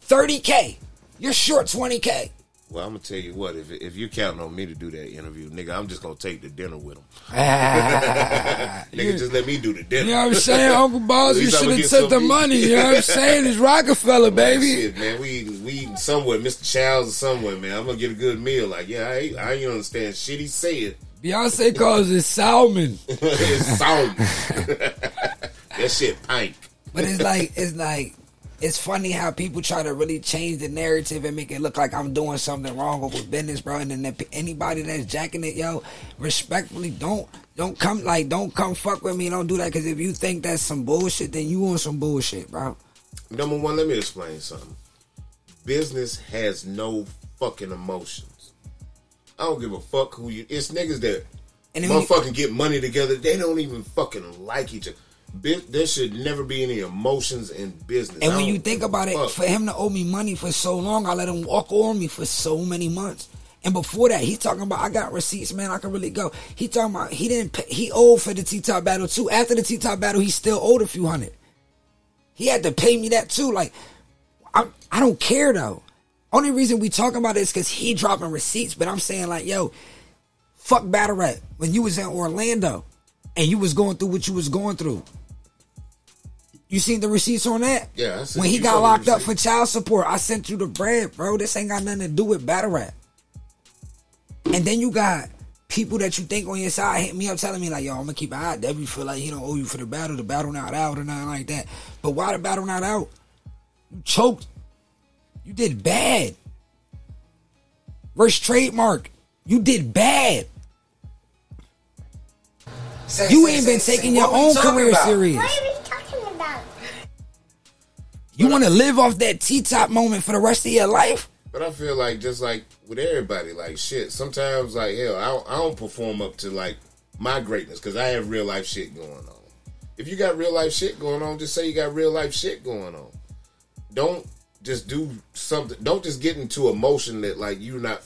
thirty k. You're short twenty k. Well, I'm gonna tell you what. If if you're counting on me to do that interview, nigga, I'm just gonna take the dinner with him. Ah, nigga, just let me do the dinner. You know what I'm saying, Uncle Boss? You should have took the money. You know what I'm saying? It's Rockefeller, baby. Shit, man, we eating, we eating somewhere, Mr. Childs or somewhere, man. I'm gonna get a good meal. Like, yeah, I ain't, I ain't understand shit he said. Beyonce calls it salmon. it's salt. that shit pink. But it's like it's like it's funny how people try to really change the narrative and make it look like I'm doing something wrong with business, bro. And then anybody that's jacking it, yo, respectfully, don't don't come like don't come fuck with me. Don't do that because if you think that's some bullshit, then you on some bullshit, bro. Number one, let me explain something. Business has no fucking emotions. I don't give a fuck who you. It's niggas that And when you- motherfucking get money together. They don't even fucking like each other. There should never be any emotions in business. And when you think about it, for him to owe me money for so long, I let him walk on me for so many months. And before that, he talking about I got receipts, man. I can really go. He talking about he didn't pay, he owed for the T top battle too. After the T top battle, he still owed a few hundred. He had to pay me that too. Like I I don't care though. Only reason we talking about it is because he dropping receipts. But I'm saying like, yo, fuck battle rap. When you was in Orlando and you was going through what you was going through. You seen the receipts on that? Yeah, I seen- When he you got locked up for child support, I sent you the bread, bro. This ain't got nothing to do with battle rap. And then you got people that you think on your side hit me up telling me like, yo, I'm gonna keep an eye. Debbie feel like he don't owe you for the battle. The battle not out or nothing like that. But why the battle not out? You choked. You did bad. Versus trademark. You did bad. Say, You say, ain't say, been taking what your own career about? serious. You want to live off that T top moment for the rest of your life? But I feel like just like with everybody, like shit. Sometimes like hell, I don't, I don't perform up to like my greatness because I have real life shit going on. If you got real life shit going on, just say you got real life shit going on. Don't just do something. Don't just get into emotion that like you're not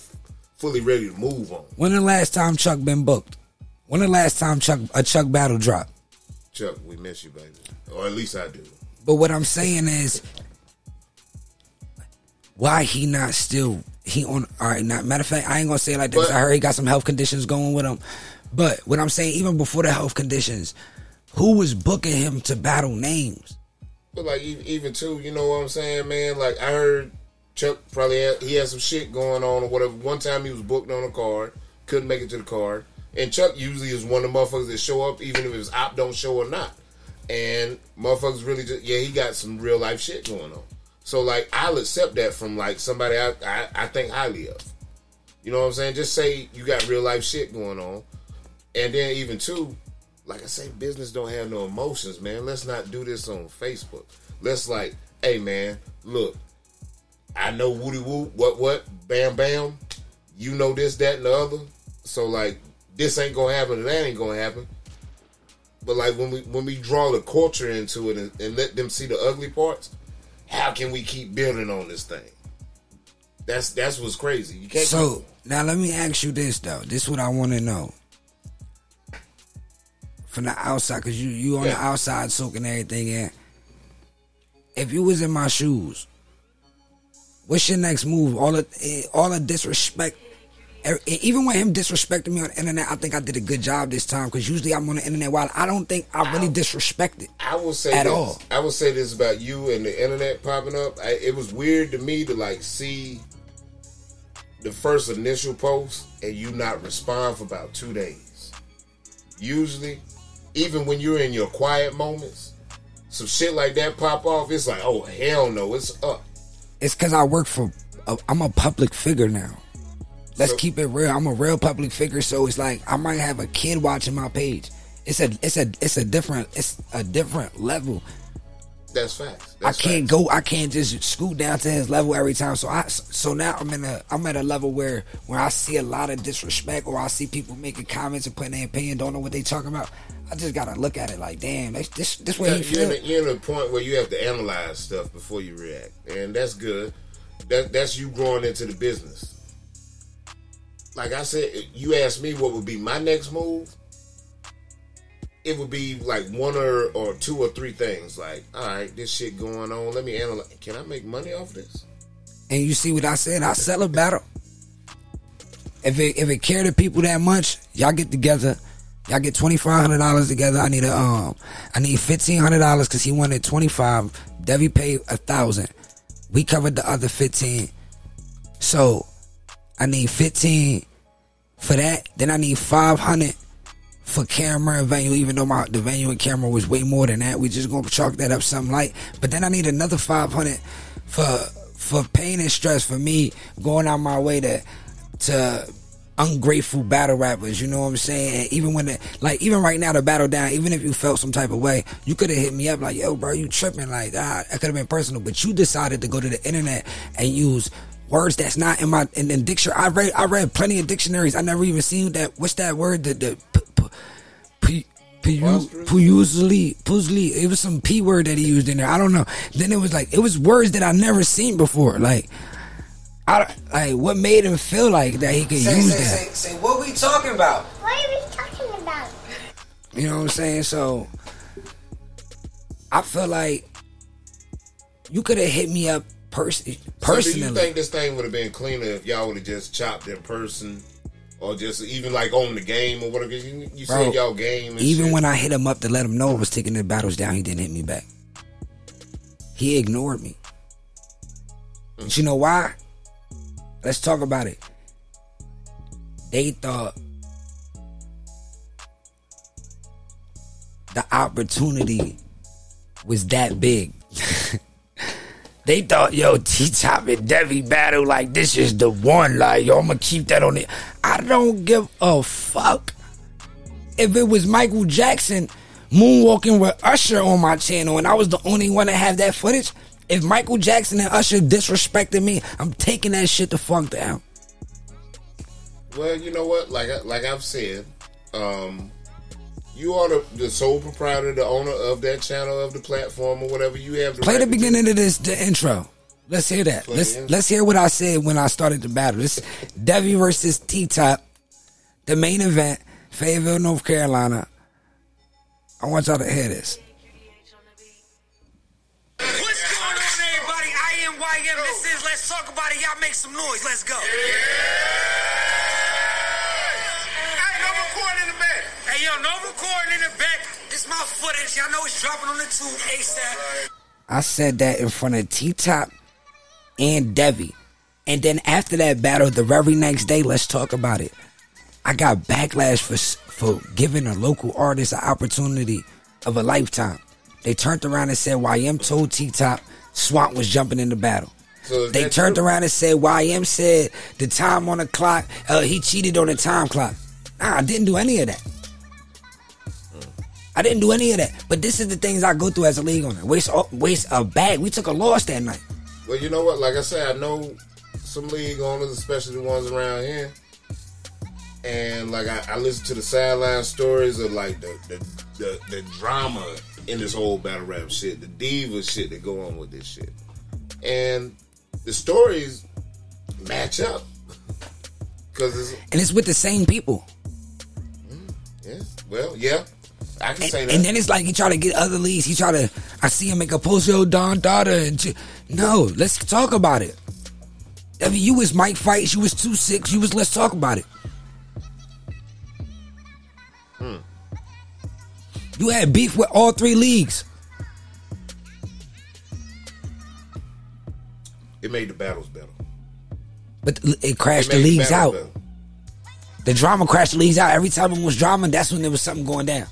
fully ready to move on. When the last time Chuck been booked? When the last time Chuck a Chuck battle dropped? Chuck, we miss you, baby, or at least I do. But what I'm saying is, why he not still he on? All right, not matter of fact, I ain't gonna say it like this. But- I heard he got some health conditions going with him. But what I'm saying, even before the health conditions, who was booking him to battle names? But like even too, you know what I'm saying, man. Like I heard Chuck probably had, he had some shit going on or whatever. One time he was booked on a card, couldn't make it to the card, and Chuck usually is one of the motherfuckers that show up even if his op don't show or not. And motherfuckers really just yeah, he got some real life shit going on. So like I'll accept that from like somebody I, I I think highly of. You know what I'm saying? Just say you got real life shit going on, and then even too, like I say, business don't have no emotions, man. Let's not do this on Facebook. Let's like, hey man, look, I know Woody Woo, what what, bam bam, you know this, that, and the other. So like this ain't gonna happen that ain't gonna happen. But like when we when we draw the culture into it and, and let them see the ugly parts, how can we keep building on this thing? That's that's what's crazy. You can't So now let me ask you this though. This is what I want to know from the outside, because you you on the outside soaking everything in. If you was in my shoes, what's your next move? All the eh, all the disrespect even with him disrespecting me on the internet, I think I did a good job this time because usually I'm on the internet while I don't think I really disrespected. I will say At this. all. I will say this about you and the internet popping up. I, it was weird to me to like see the first initial post and you not respond for about two days. Usually, even when you're in your quiet moments, some shit like that pop off. It's like, oh hell no, it's up. It's because I work for. I'm a public figure now. Let's keep it real. I'm a real public figure, so it's like I might have a kid watching my page. It's a it's a it's a different it's a different level. That's facts. I can't facts. go. I can't just scoot down to his level every time. So I so now I'm in a I'm at a level where where I see a lot of disrespect or I see people making comments and putting their opinion, don't know what they talking about. I just gotta look at it like, damn, this this, this way he you're, in a, you're in a point where you have to analyze stuff before you react, and that's good. That that's you growing into the business. Like I said, you asked me what would be my next move. It would be like one or or two or three things. Like, all right, this shit going on. Let me analyze. Can I make money off this? And you see what I said? I sell a battle. If it if it care to people that much, y'all get together. Y'all get twenty five hundred dollars together. I need a um, I need fifteen hundred dollars because he wanted twenty five. Debbie paid a thousand. We covered the other fifteen. So I need fifteen for that. Then I need five hundred for camera and venue. Even though my the venue and camera was way more than that, we just gonna chalk that up something light. But then I need another five hundred for for pain and stress for me going out my way to to ungrateful battle rappers. You know what I'm saying? And even when the like even right now the battle down, even if you felt some type of way, you could have hit me up like, yo, bro, you tripping? Like, ah, could have been personal, but you decided to go to the internet and use words that's not in my in the dictionary. I read I read plenty of dictionaries. I never even seen that. What's that word? The the p- p- p- Puzzly, puzzly. It was some p word that he used in there. I don't know. Then it was like it was words that I never seen before. Like, I like what made him feel like that he could Say, use say, that. say, say, what we talking about? What are we talking about? You know what I'm saying? So I feel like you could have hit me up pers- So do you think this thing would have been cleaner if y'all would have just chopped in person, or just even like on the game or whatever? You, you Bro, said y'all game. Even shit. when I hit him up to let him know I was taking the battles down, he didn't hit me back. He ignored me. Hmm. But you know why? Let's talk about it. They thought the opportunity was that big. They thought, yo, T Top and Debbie battle, like, this is the one. Like, yo, I'm gonna keep that on it. I don't give a fuck if it was Michael Jackson moonwalking with Usher on my channel and I was the only one to have that footage, if Michael Jackson and Usher disrespected me, I'm taking that shit the fuck down. Well, you know what? Like like I've said, um, you are the, the sole proprietor, the owner of that channel, of the platform, or whatever. You have the Play right the to beginning of this the intro. Let's hear that. Play Let's let's hear what I said when I started the battle. This Debbie versus T Top, the main event, Fayetteville, North Carolina. I want y'all to hear this. What's going on, everybody? I am YM. This is Let's Talk About It. Y'all make some noise. Let's go. Hey, Hey, yo, no recording in the back. This my footage. Y'all know it's dropping on the tube ASAP. I said that in front of T Top and Devi. And then after that battle, the very next day, let's talk about it. I got backlash for for giving a local artist an opportunity of a lifetime. They turned around and said YM told T Top Swamp was jumping in the battle. So They turned true? around and said YM said the time on the clock, uh, he cheated on the time clock. Nah, I didn't do any of that. I didn't do any of that. But this is the things I go through as a league owner. Waste uh, waste a bag. We took a loss that night. Well, you know what? Like I said, I know some league owners, especially the ones around here. And like I, I listen to the sideline stories of like the, the the the drama in this whole battle rap shit, the diva shit that go on with this shit, and the stories match up because it's And it's with the same people. Mm, yeah, well, yeah, I can And, say that. and then it's like he try to get other leagues. He try to. I see him make a post, yo, Don Dada and ch- no, let's talk about it. Debbie, you was Mike fights. You was two six. You was let's talk about it. Hmm. You had beef with all three leagues. It made the battles better. But it crashed It the leagues out. better. The drama crashed the leagues out. Every time it was drama, that's when there was something going down.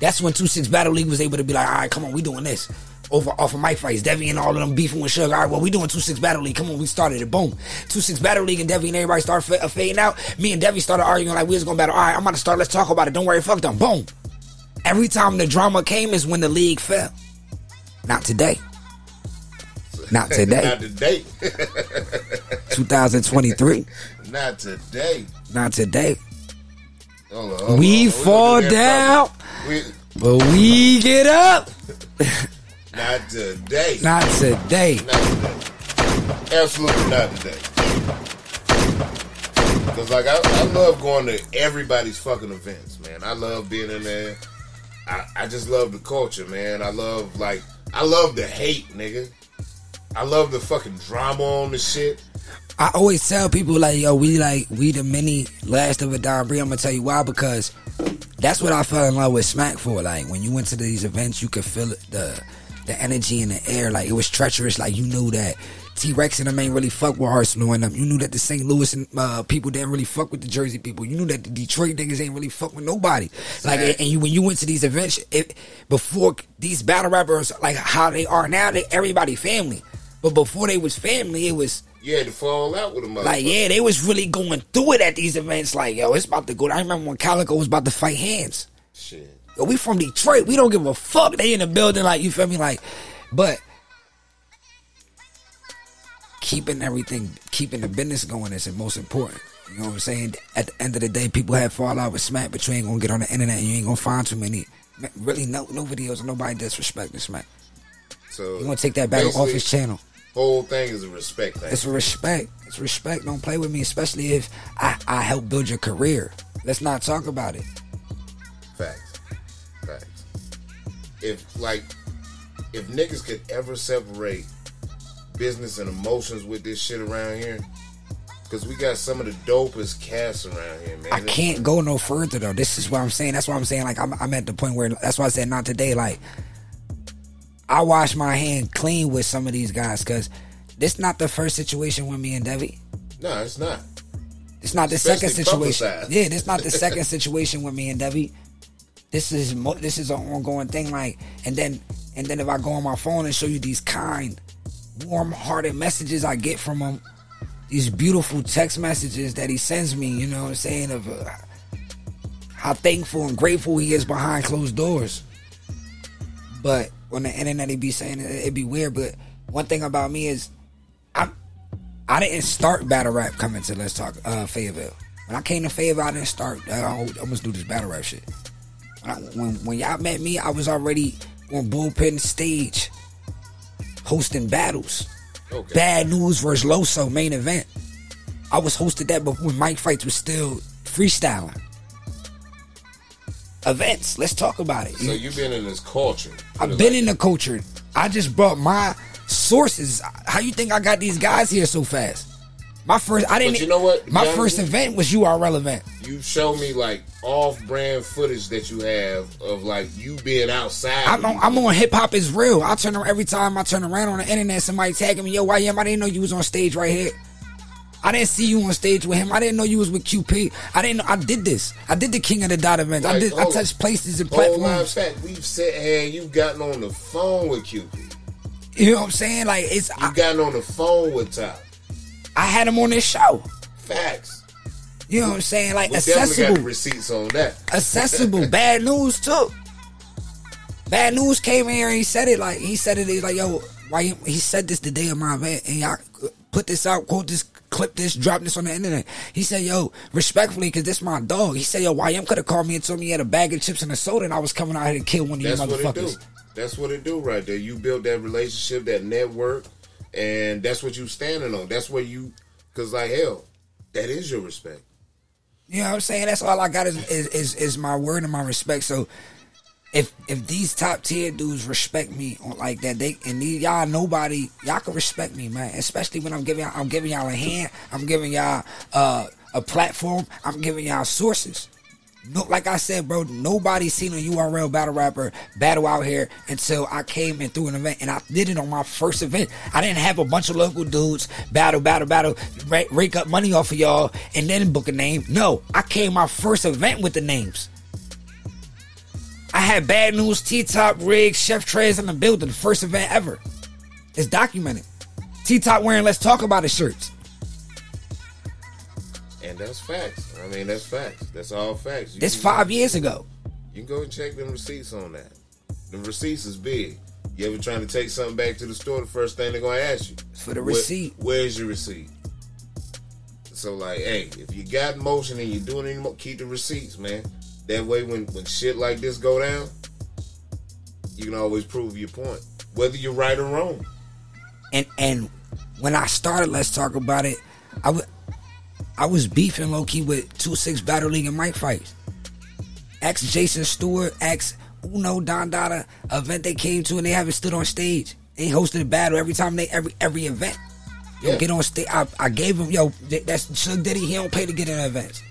That's when Two Six Battle League was able to be like, all right, come on, we doing this. Over off of Mike fights, Devi and all of them beefing with Sugar. All right, well, we doing Two Six Battle League. Come on, we started it. Boom, Two Six Battle League and Devi and everybody started uh, fading out. Me and Devi started arguing like we was gonna battle. All right, I'm about to start. Let's talk about it. Don't worry, fuck them. Boom. Every time the drama came is when the league fell. Not today. Not today. Not today. 2023. Not today. Not today. Hold on, hold We on. fall down, first. but we get up. Not today. Not today. Not today. Absolutely not today. Cause like I, I love going to everybody's fucking events, man. I love being in there. I, I just love the culture, man. I love like I love the hate, nigga. I love the fucking drama on the shit. I always tell people like, yo, we like we the mini last of a Don Bree. I'm gonna tell you why because that's what I fell in love with Smack for. Like when you went to these events, you could feel it, the the energy in the air. Like it was treacherous. Like you knew that T Rex and them ain't really fuck with Arsenal and them. You knew that the St. Louis and uh, people didn't really fuck with the Jersey people. You knew that the Detroit niggas ain't really fuck with nobody. Like and you when you went to these events, it, before these battle rappers like how they are now, they everybody family. But before they was family, it was You had to fall out with a motherfucker. like, yeah, they was really going through it at these events. Like, yo, it's about to go. I remember when Calicoe was about to fight hands. Shit. Yo, we from Detroit. We don't give a fuck. They in the building, like, you feel me? Like, but keeping everything, keeping the business going is the most important. You know what I'm saying? At the end of the day, people have fallout with Smack, but you ain't gonna get on the internet and you ain't gonna find too many. Really, no, no videos nobody disrespecting Smack. So You gonna take that battle off his channel. Whole thing is a respect thing. It's respect. It's respect. Don't play with me, especially if I, I help build your career. Let's not talk about it. Facts. Facts. If like if niggas could ever separate business and emotions with this shit around here, because we got some of the dopest casts around here, man. I can't go no further though. This is what I'm saying. That's why I'm saying like I'm, I'm at the point where that's why I said not today. Like I wash my hand clean with some of these guys because this not the first situation with me and Debbie. No, it's not. It's not the Especially second situation. publicized. Yeah, this not the second situation with me and Debbie. This is mo- this is an ongoing thing. Like, and then and then if I go on my phone and show you these kind, warm-hearted messages I get from him, these beautiful text messages that he sends me. You know what I'm saying of uh, how thankful and grateful he is behind closed doors. But on the internet, he be saying it, it be weird. But one thing about me is, I'm I didn't start battle rap coming to Let's Talk uh, Fayetteville. When I came to Fayetteville, I didn't start. I almost do this battle rap shit. When, I, when when y'all met me, I was already on bullpen stage hosting battles. Okay. Bad News versus Loso main event. I was hosted that, but when Mike Fights was still freestyling. Events. Let's talk about it. So you've been in this culture. I've been in the culture. I just brought my sources. How you think I got these guys here so fast? My first, I didn't. you know what? My first you- event was URL event. You show me like off-brand footage that you have of like you being outside. I'm on, I'm on hip hop is real. I turn around every time I turn around on the internet, somebody tagging me, yo, YM, I didn't know you was on stage right here. I didn't see you on stage with him. I didn't know you was with QP. I didn't know I did this. I did the King of the Dot events. I did I touched places and Whole live platforms. fact, we've said, hey, you've gotten on the phone with QP. You know what I'm saying? Like it's You've I, gotten on the phone with Top. I had him on this show. Facts. You know what I'm saying? Like We got accessible. the receipts on that. accessible. Bad news too. Bad news came in here and he said it like he said it. He's like, yo, why? you- He said this the day of my event, and y'all put this out, quote this, clip this, drop this on the internet. He said, yo, respectfully, because this my dog. He said, yo, YM could have called me and told me he had a bag of chips and a soda, and I was coming out here to kill one of That's you what it do. motherfuckers. That's what it do right there. You build that relationship, that network, and that's what you standing on. That's where you, cause like hell, that is your respect. You know what I'm saying? That's all I got is is is, is my word and my respect. So if if these top tier dudes respect me like that, they and these, y'all nobody y'all can respect me, man. Especially when I'm giving y'all, I'm giving y'all a hand, I'm giving y'all uh, a platform, I'm giving y'all sources. No, like I said, bro, nobody seen a URL battle rapper battle out here until I came and threw an event, and I did it on my first event. I didn't have a bunch of local dudes battle, battle, battle, rake up money off of y'all, and then book a name. No, I came my first event with the names. I had bad news, T Top, Riggs, Chef Trez in the building, the first event ever. It's documented. T Top wearing Let's Talk About It shirts. And that's facts. I mean, that's facts. That's all facts. You This can- five years ago. You can go and check them receipts on that. The receipts is big. You ever trying to take something back to the store, the first thing they're gonna ask you For the "Where- receipt. where's your receipt? So like, hey, if you got motion and you're doing any more, keep the receipts, man. That way, when when shit like this go down, you can always prove your point, whether you're right or wrong. and and when I started, let's talk about it. I wa- I was beefing low key with two six battle league and Mike fights. Ex Jason Stewart, ex Uno Don Dada event they came to and they haven't stood on stage. They hosted a battle every time they every every event. Yo, Yeah. get on stage. I, I gave him yo. That's Suge Diddy. He don't pay to get in events.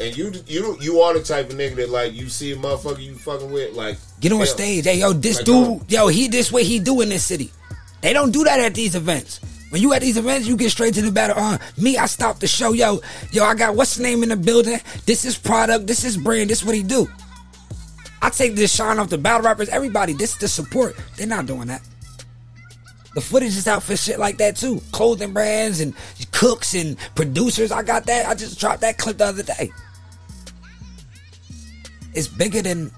And you you you are the type of nigga that like you see a motherfucker you fucking with like Get on hell, stage. Hey, yo, this Like, dude, yo, he this way he do in this city. They don't do that at these events. When you at these events, you get straight to the battle. Uh, me, I stop the show. Yo, yo, I got what's the name in the building? This is product. This is brand. This what he do. I take this shine off the battle rappers. Everybody, this is the support. They're not doing that. The footage is out for shit like that too. Clothing brands and cooks and producers. I got that. I just dropped that clip the other day. It's bigger than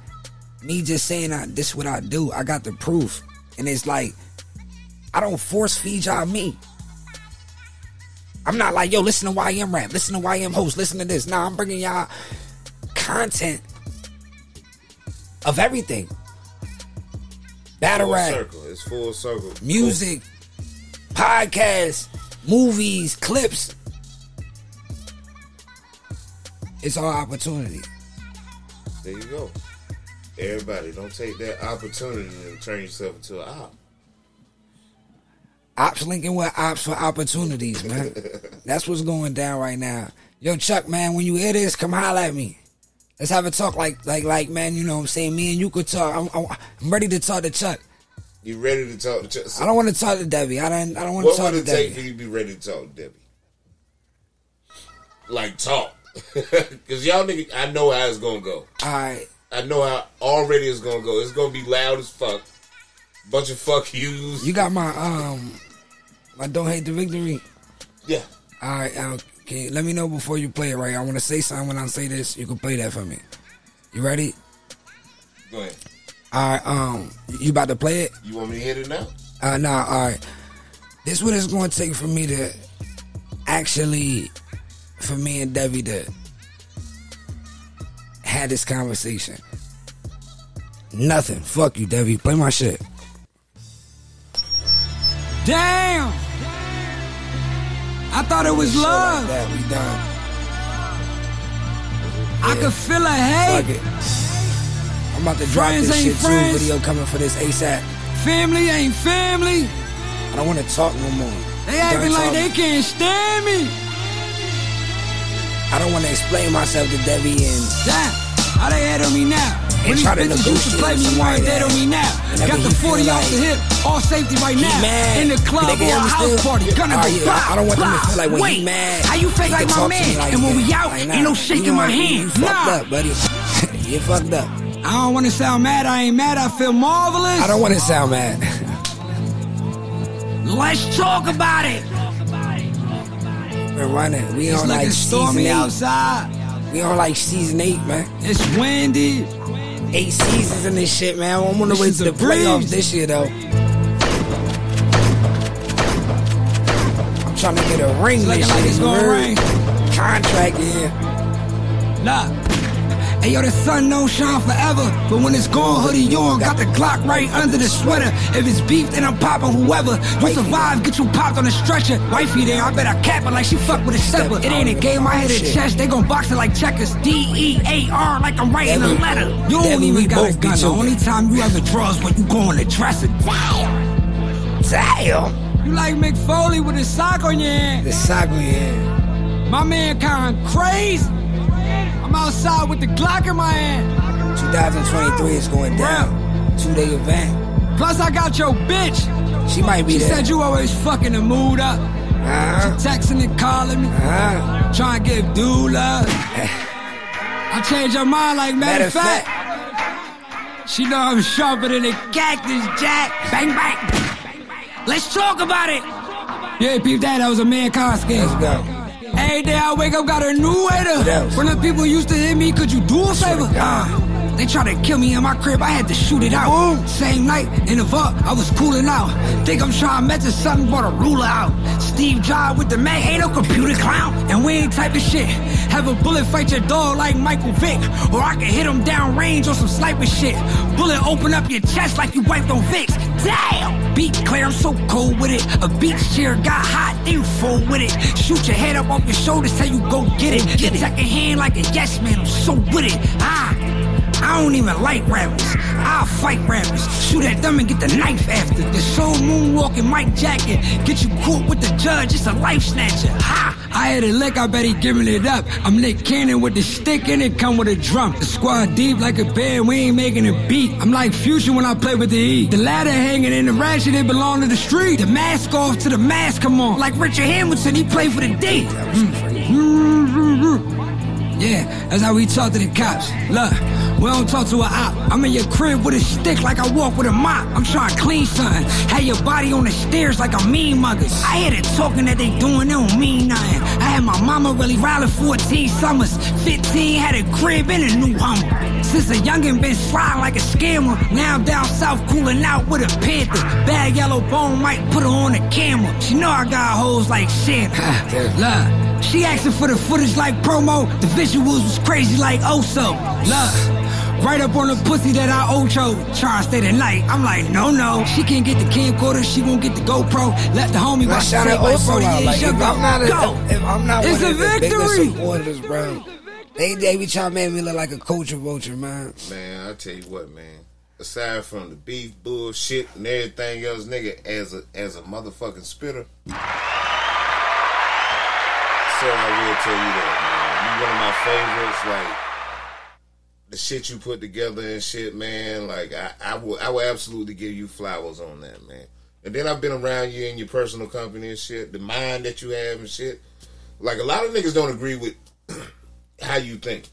me just saying I, this what I do. I got the proof. And it's like, I don't force feed y'all me. I'm not like, yo, listen to YM rap, listen to YM host, listen to this. Nah, I'm bringing y'all content of everything. Battle full rap, circle. It's full circle. music, podcasts, movies, clips. It's all opportunity. There you go. Everybody, don't take that opportunity and turn yourself into an op. Ops linking with ops for opportunities, man. That's what's going down right now. Yo, Chuck, man, when you hear this, come holler at me. Let's have a talk like, like, like, man. You know what I'm saying? Me and you could talk. I'm, I'm, I'm ready to talk to Chuck. You ready to talk to Chuck? I don't want to talk to Debbie. I don't. I don't want to talk to Debbie. What would it take for you to be ready to talk to Debbie? Like talk, because y'all nigga, I know how it's gonna go. All right. I know how already it's gonna go. It's gonna be loud as fuck. Bunch of fuck yous. You got my um, my don't hate the victory. yeah. All right. okay. let me know before you play it. Right. I want to say something when I say this. You can play that for me. You ready? Go ahead. All right. Um, you about to play it? You want me to hit it now? Uh, nah, all right. This what it's going to take for me to actually, for me and Debbie to have this conversation. Nothing. Fuck you, Debbie. Play my shit. Damn! I thought it was Shit like love. that. We done. I could feel a hate. Fuck it. I'm about to drop Friends this shit too. friends. Video coming for this ASAP. Family ain't family. I don't want to talk no more. They acting like talking. they can't stand me. I don't want to explain myself to Debbie and Damn, how they head on me now? They When these try to bitches used to play me why dead that- on me now. whenever Got the 40 off like the hip, all safety right now. mad. In the club or a house party, gonna Oh, go yeah. pop, I don't want them to feel like when he Wait, mad, How you fake like my talk to me man? like and when that. we out, Like, nah, ain't no you shaking my already- You Nah. up, buddy. you fucked up. I don't want to sound mad. I ain't mad. I feel marvelous. I don't want to sound mad. Let's talk about it. We're running. We It's on like season stormy eight. outside. We on like season eight, man. It's windy. Eight seasons in this shit, man. I'm on the way This to the breeze. playoffs this year, though. I'm trying to get a ring It's this like it's you gonna heard? rain. Contract, yeah. Nah. Hey yo, the sun don't shine forever, but when it's gone, hoodie on, got the Glock right under the sweater. If it's beef, then I'm popping whoever. You survive, get you popped on a stretcher. Wifey there, I bet I cap her like she fuck with a stepper. It ain't a oh, game, I hit a chest, they gon' box it like checkers. D E A R, like I'm writing a letter. You don't even got a gun. The only time you ever draw is when you go on the dresser. Damn. Damn. You like Mick Foley with a sock on your hand. The sock on your hand. My man kinda crazy. I'm outside with the Glock in my hand. 2023 is going down. Two day event. Plus, I got your bitch. She might be She there. said you always fucking the mood up. Uh-huh. She texting and calling me, Uh-huh. trying to give dude love. I changed her mind like matter, Matter of fact. She know I'm sharper than a cactus, Jack. Bang bang. Let's talk about it. Yeah, peep that. That was a man mankind scam. Let's go. Every day I wake up, got a new waiter. else? When the people used to hit me, could you do a favor? They tried to kill me in my crib, I had to shoot it out. Same night, in the vault, I was cooling out. Think I'm trying to mess something, brought a ruler out. Steve Jobs with the Mac, ain't no computer clown. And we ain't type of shit. Have a bullet fight your dog like Michael Vick. Or I can hit him down range on some sniper shit. Bullet open up your chest like you wiped on Vicks. Damn! Beat clear, I'm so cold with it. A beach chair got hot, then you fold with it. Shoot your head up off your shoulders, tell you go get it. Get. Second hand like a yes man, I'm so with it. Ah. I don't even like rappers. I'll fight rappers. Shoot at them and get the knife after. The soul moonwalking Mike Jacket. Get you caught with the judge, it's a life snatcher. Ha! I had a lick, I bet he giving it up. I'm Nick Cannon with the stick and it come with a drum. The squad deep like a band, we ain't making a beat. I'm like Fusion when I play with the E. The ladder hanging in the ratchet, it belong to the street. The mask off to the mask come on. Like Richard Hamilton, he played for the D. Mm. Mm, mm, yeah, that's how we talk to the cops. Look, we don't talk to a op. I'm in your crib with a stick like I walk with a mop. I'm trying to clean something. Had your body on the stairs like a mean muggers. I hear the talking that they doing, they don't mean nothing. I had my mama really riding 14 summers. 15 had a crib and a new Hummer. Since a youngin' been sliding like a scammer. Now I'm down south cooling out with a panther. Bad yellow bone might put her on the camera. She know I got hoes like Santa. Look. She asking for the footage like promo. The visuals was crazy like Oso. Look, right up on the pussy that I ocho. Trying to stay the night. I'm like, no, no. She can't get the camcorder. She won't get the GoPro. Let the homie I watch shout the it tape like also Brody out. is Like, your if go. I'm not, go. a, if I'm not It's one a of the biggest victory. supporters, bro, they they be trying to make me look like a culture vulture, man. Man, I tell you what, man. Aside from the beef bullshit and everything else, nigga, as a as a motherfucking spitter, so I will tell you that, man. You one of my favorites. Like the shit you put together and shit, man. Like I, I will, I will absolutely give you flowers on that, man. And then I've been around you in your personal company and shit. The mind that you have and shit. Like a lot of niggas don't agree with how you think.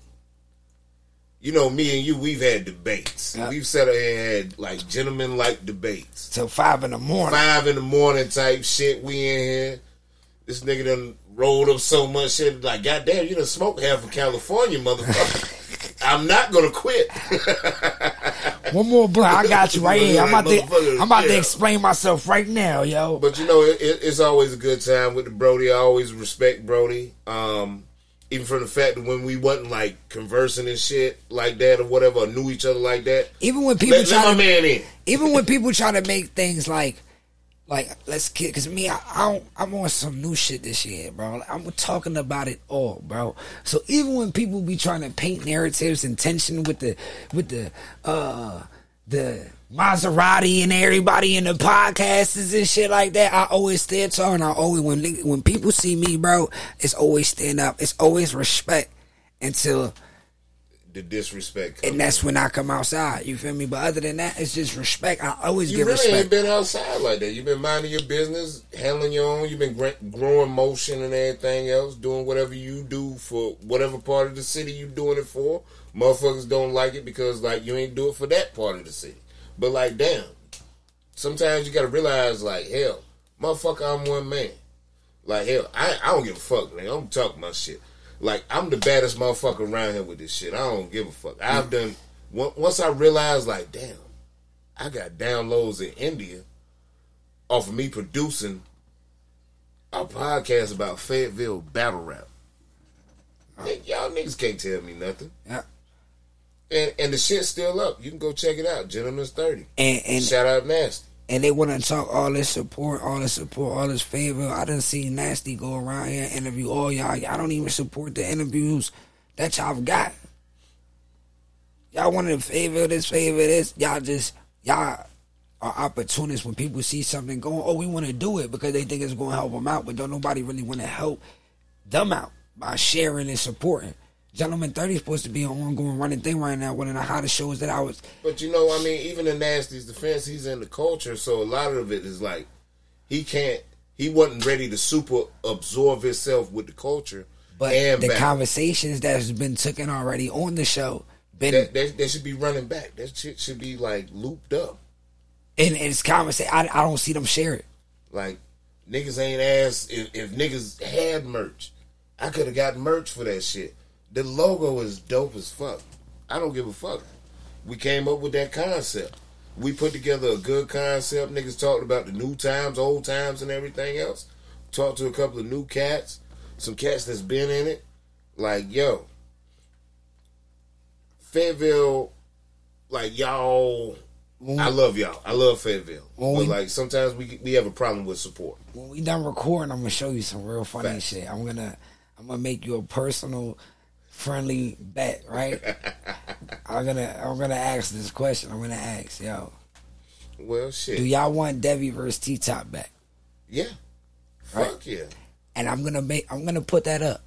You know, me and you, we've had debates. Yeah. We've sat here and had like gentlemen like debates. Till five in the morning. Five in the morning type shit. We in here. This nigga done rolled up so much shit. Like, goddamn, you done smoked half of California, motherfucker. I'm not gonna quit. One more blunt, I got you right here. I'm about to, I'm about to explain myself right now, yo. But you know, it, it, it's always a good time with the Brody. I always respect Brody. Um, even from the fact that when we wasn't like conversing and shit like that or whatever, or knew each other like that. Even when people Let, try let to, man in. even when people try to make things like, like let's kid, cause me, I, I I'm on some new shit this year, bro. I'm talking about it all, bro. So even when people be trying to paint narratives and tension with the, with the, uh, the Maserati and everybody in the podcasts and shit like that, I always stand tall and I always when when people see me, bro, it's always stand up. It's always respect until The disrespect. and that's when I come outside. You feel me? But other than that, it's just respect. I always You give really ain't been outside like that. You've been minding your business, handling your own. You've been growing motion and everything else, doing whatever you do for whatever part of the city you doing it for. Motherfuckers don't like it because like you ain't do it for that part of the city. But like, damn, sometimes you gotta realize like, hell, motherfucker, I'm one man. Like hell, I I don't give a fuck, man. I'm talking my shit. Like I'm the baddest motherfucker around here with this shit. I don't give a fuck. I've mm. done once I realized like, damn, I got downloads in India off of me producing a podcast about Fayetteville battle rap. Y'all niggas can't tell me nothing. Yeah. And and the shit's still up. You can go check it out. Gentleman's thirty. And and Shout out Nasty. And they want to talk all this support, all this support, all this favor. I didn't see Nasty go around here interview all y'all. I don't even support the interviews that y'all got. Y'all wanted to favor this, favor this. Y'all just y'all are opportunists when people see something going. Oh, we want to do it because they think it's going to help them out, but don't nobody really want to help them out by sharing and supporting. Gentleman 30 is supposed to be an ongoing running thing right now. One of the hottest shows that I was. But you know, I mean, even in Nasty's defense, he's in the culture, so a lot of it is like he can't. He wasn't ready to super absorb himself with the culture. But and the back. conversations that's been taken already on the show, been that, that, that should be running back. That shit should be like looped up. and it's conversation. I, I don't see them share it. Like niggas ain't asked if, if niggas had merch. I could have got merch for that shit. The logo is dope as fuck. I don't give a fuck. We came up with that concept. We put together a good concept. Niggas talked about the new times, old times, and everything else. Talked to a couple of new cats, some cats that's been in it. Like, yo, Fayetteville, like y'all. I love y'all. I love Fayetteville. But we- like sometimes we we have a problem with support. When we done recording, I'm gonna show you some real funny Facts. shit. I'm gonna I'm gonna make you a personal, friendly bet. Right? I'm gonna I'm gonna ask this question. I'm gonna ask yo, Well, shit. do y'all want Debbie versus T Top back? yeah. Right. Fuck yeah. And I'm gonna make I'm gonna put that up.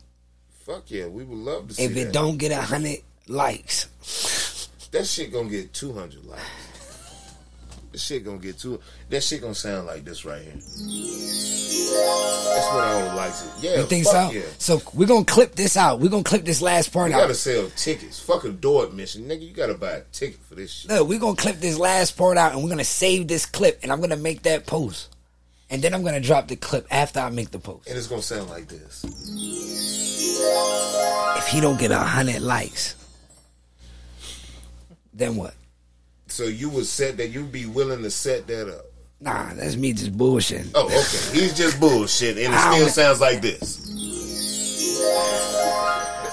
Fuck yeah. We would love to see If it that. don't get a hundred likes, that shit gonna get 200 likes. This shit gonna get two. That shit gonna sound like this right here. That's what I don't like. It. Yeah, you think so? Yeah. So we're gonna clip this out. We're gonna clip this last part You out. You gotta sell tickets. Fuck a door admission, nigga. You gotta buy a ticket for this shit. Look, we're gonna clip this last part out and we're gonna save this clip and I'm gonna make that post. And then I'm gonna drop the clip after I make the post. And it's gonna sound like this. If he don't get a hundred likes, then what? So you would set that. You'd be willing to set that up. Nah, that's me just bullshitting. Oh, okay. He's just bullshit, and it I still sounds like this.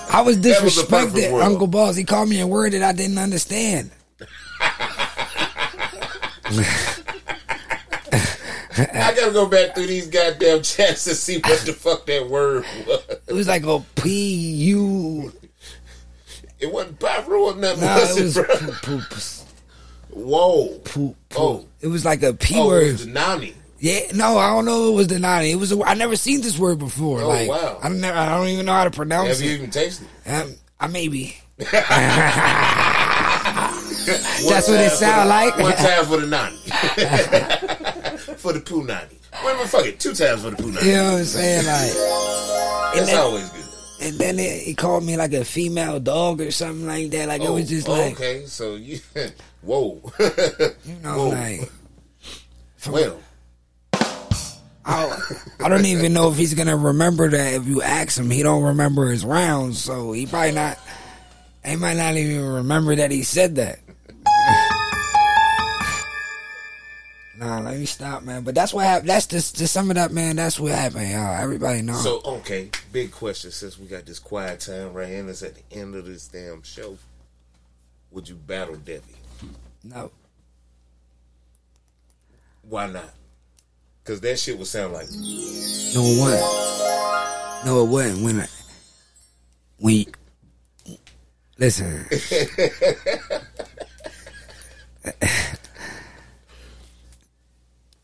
I was That was disrespected. Uncle Balls. He called me a word that I didn't understand. I gotta go back through these goddamn chats to see what the fuck that word was. It was like a P U. It wasn't pyro or nothing, Nah, was it it, was bro? poop, poop, Whoa. poop, poop. Oh. It was like a P Oh, it word. was the Nani. Yeah, no, I don't know. It was the ninety. It was. A, I never seen this word before. Oh, like, wow. I don't. Never, I don't even know how to pronounce it. Have you even tasted it? Um, I maybe. That's what it sound the- like. One time for the Nani. for the poo Nani. Wait a minute, fuck it. Two times for the poo Nani. You know what I'm saying? Like, That's then, always good. and then it, he called me like a female dog or something like that. Like it was just oh, like, okay, so you, whoa, you know, Whoa. like. well, I, I don't even know if he's gonna remember that. If you ask him, he don't remember his rounds, so he probably not. He might not even remember that he said that. nah, let me stop, man. But that's what happened. That's just to sum it up, man. That's what happened, y'all. Everybody know. so okay, big question. Since we got this quiet time right here, and it's at the end of this damn show, would you battle Debbie? No, Why not? Because that shit would sound like no, it wasn't. No, it wasn't. When, I, when, you- listen.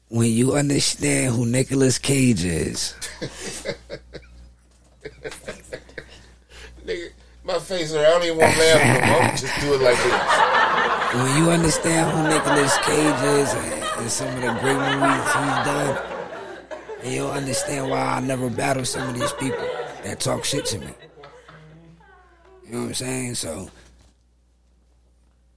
when you understand who Nicolas Cage is, nigga. My face. I don't even want to laugh no more. I'm just do it like this. When you understand who Nicolas Cage is and, and some of the great movies he's done, and you'll understand why I never battle some of these people that talk shit to me. You know what I'm saying? So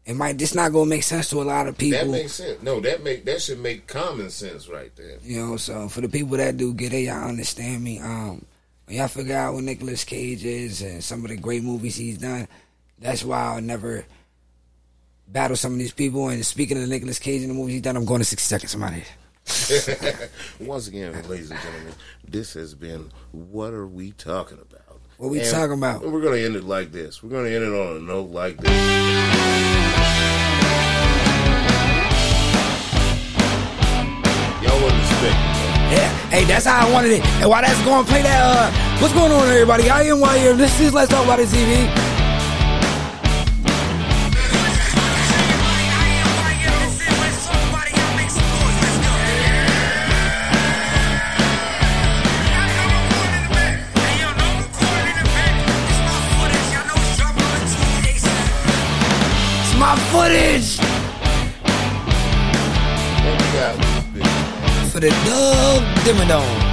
it might just not gonna make sense to a lot of people. That makes sense. No, that make that should make common sense right there. You know, so for the people that do get it, y'all understand me. Um, when y'all figure out what Nicolas Cage is and some of the great movies he's done, that's why I'll never battle some of these people. And speaking of Nicolas Cage in the movies he's done, I'm going to 60 seconds. Somebody. Once again, ladies and gentlemen, this has been What Are We Talking About? What we And talking about? We're gonna end it like this. We're gonna end it on a note like this. Y'all wouldn't expect. Yeah, hey, that's how I wanted it. And while that's going, play that. Uh, what's going on, everybody? I am YM. This is Let's Talk About It TV. Footage What we got with this bitch? for the Doug Dimmadome.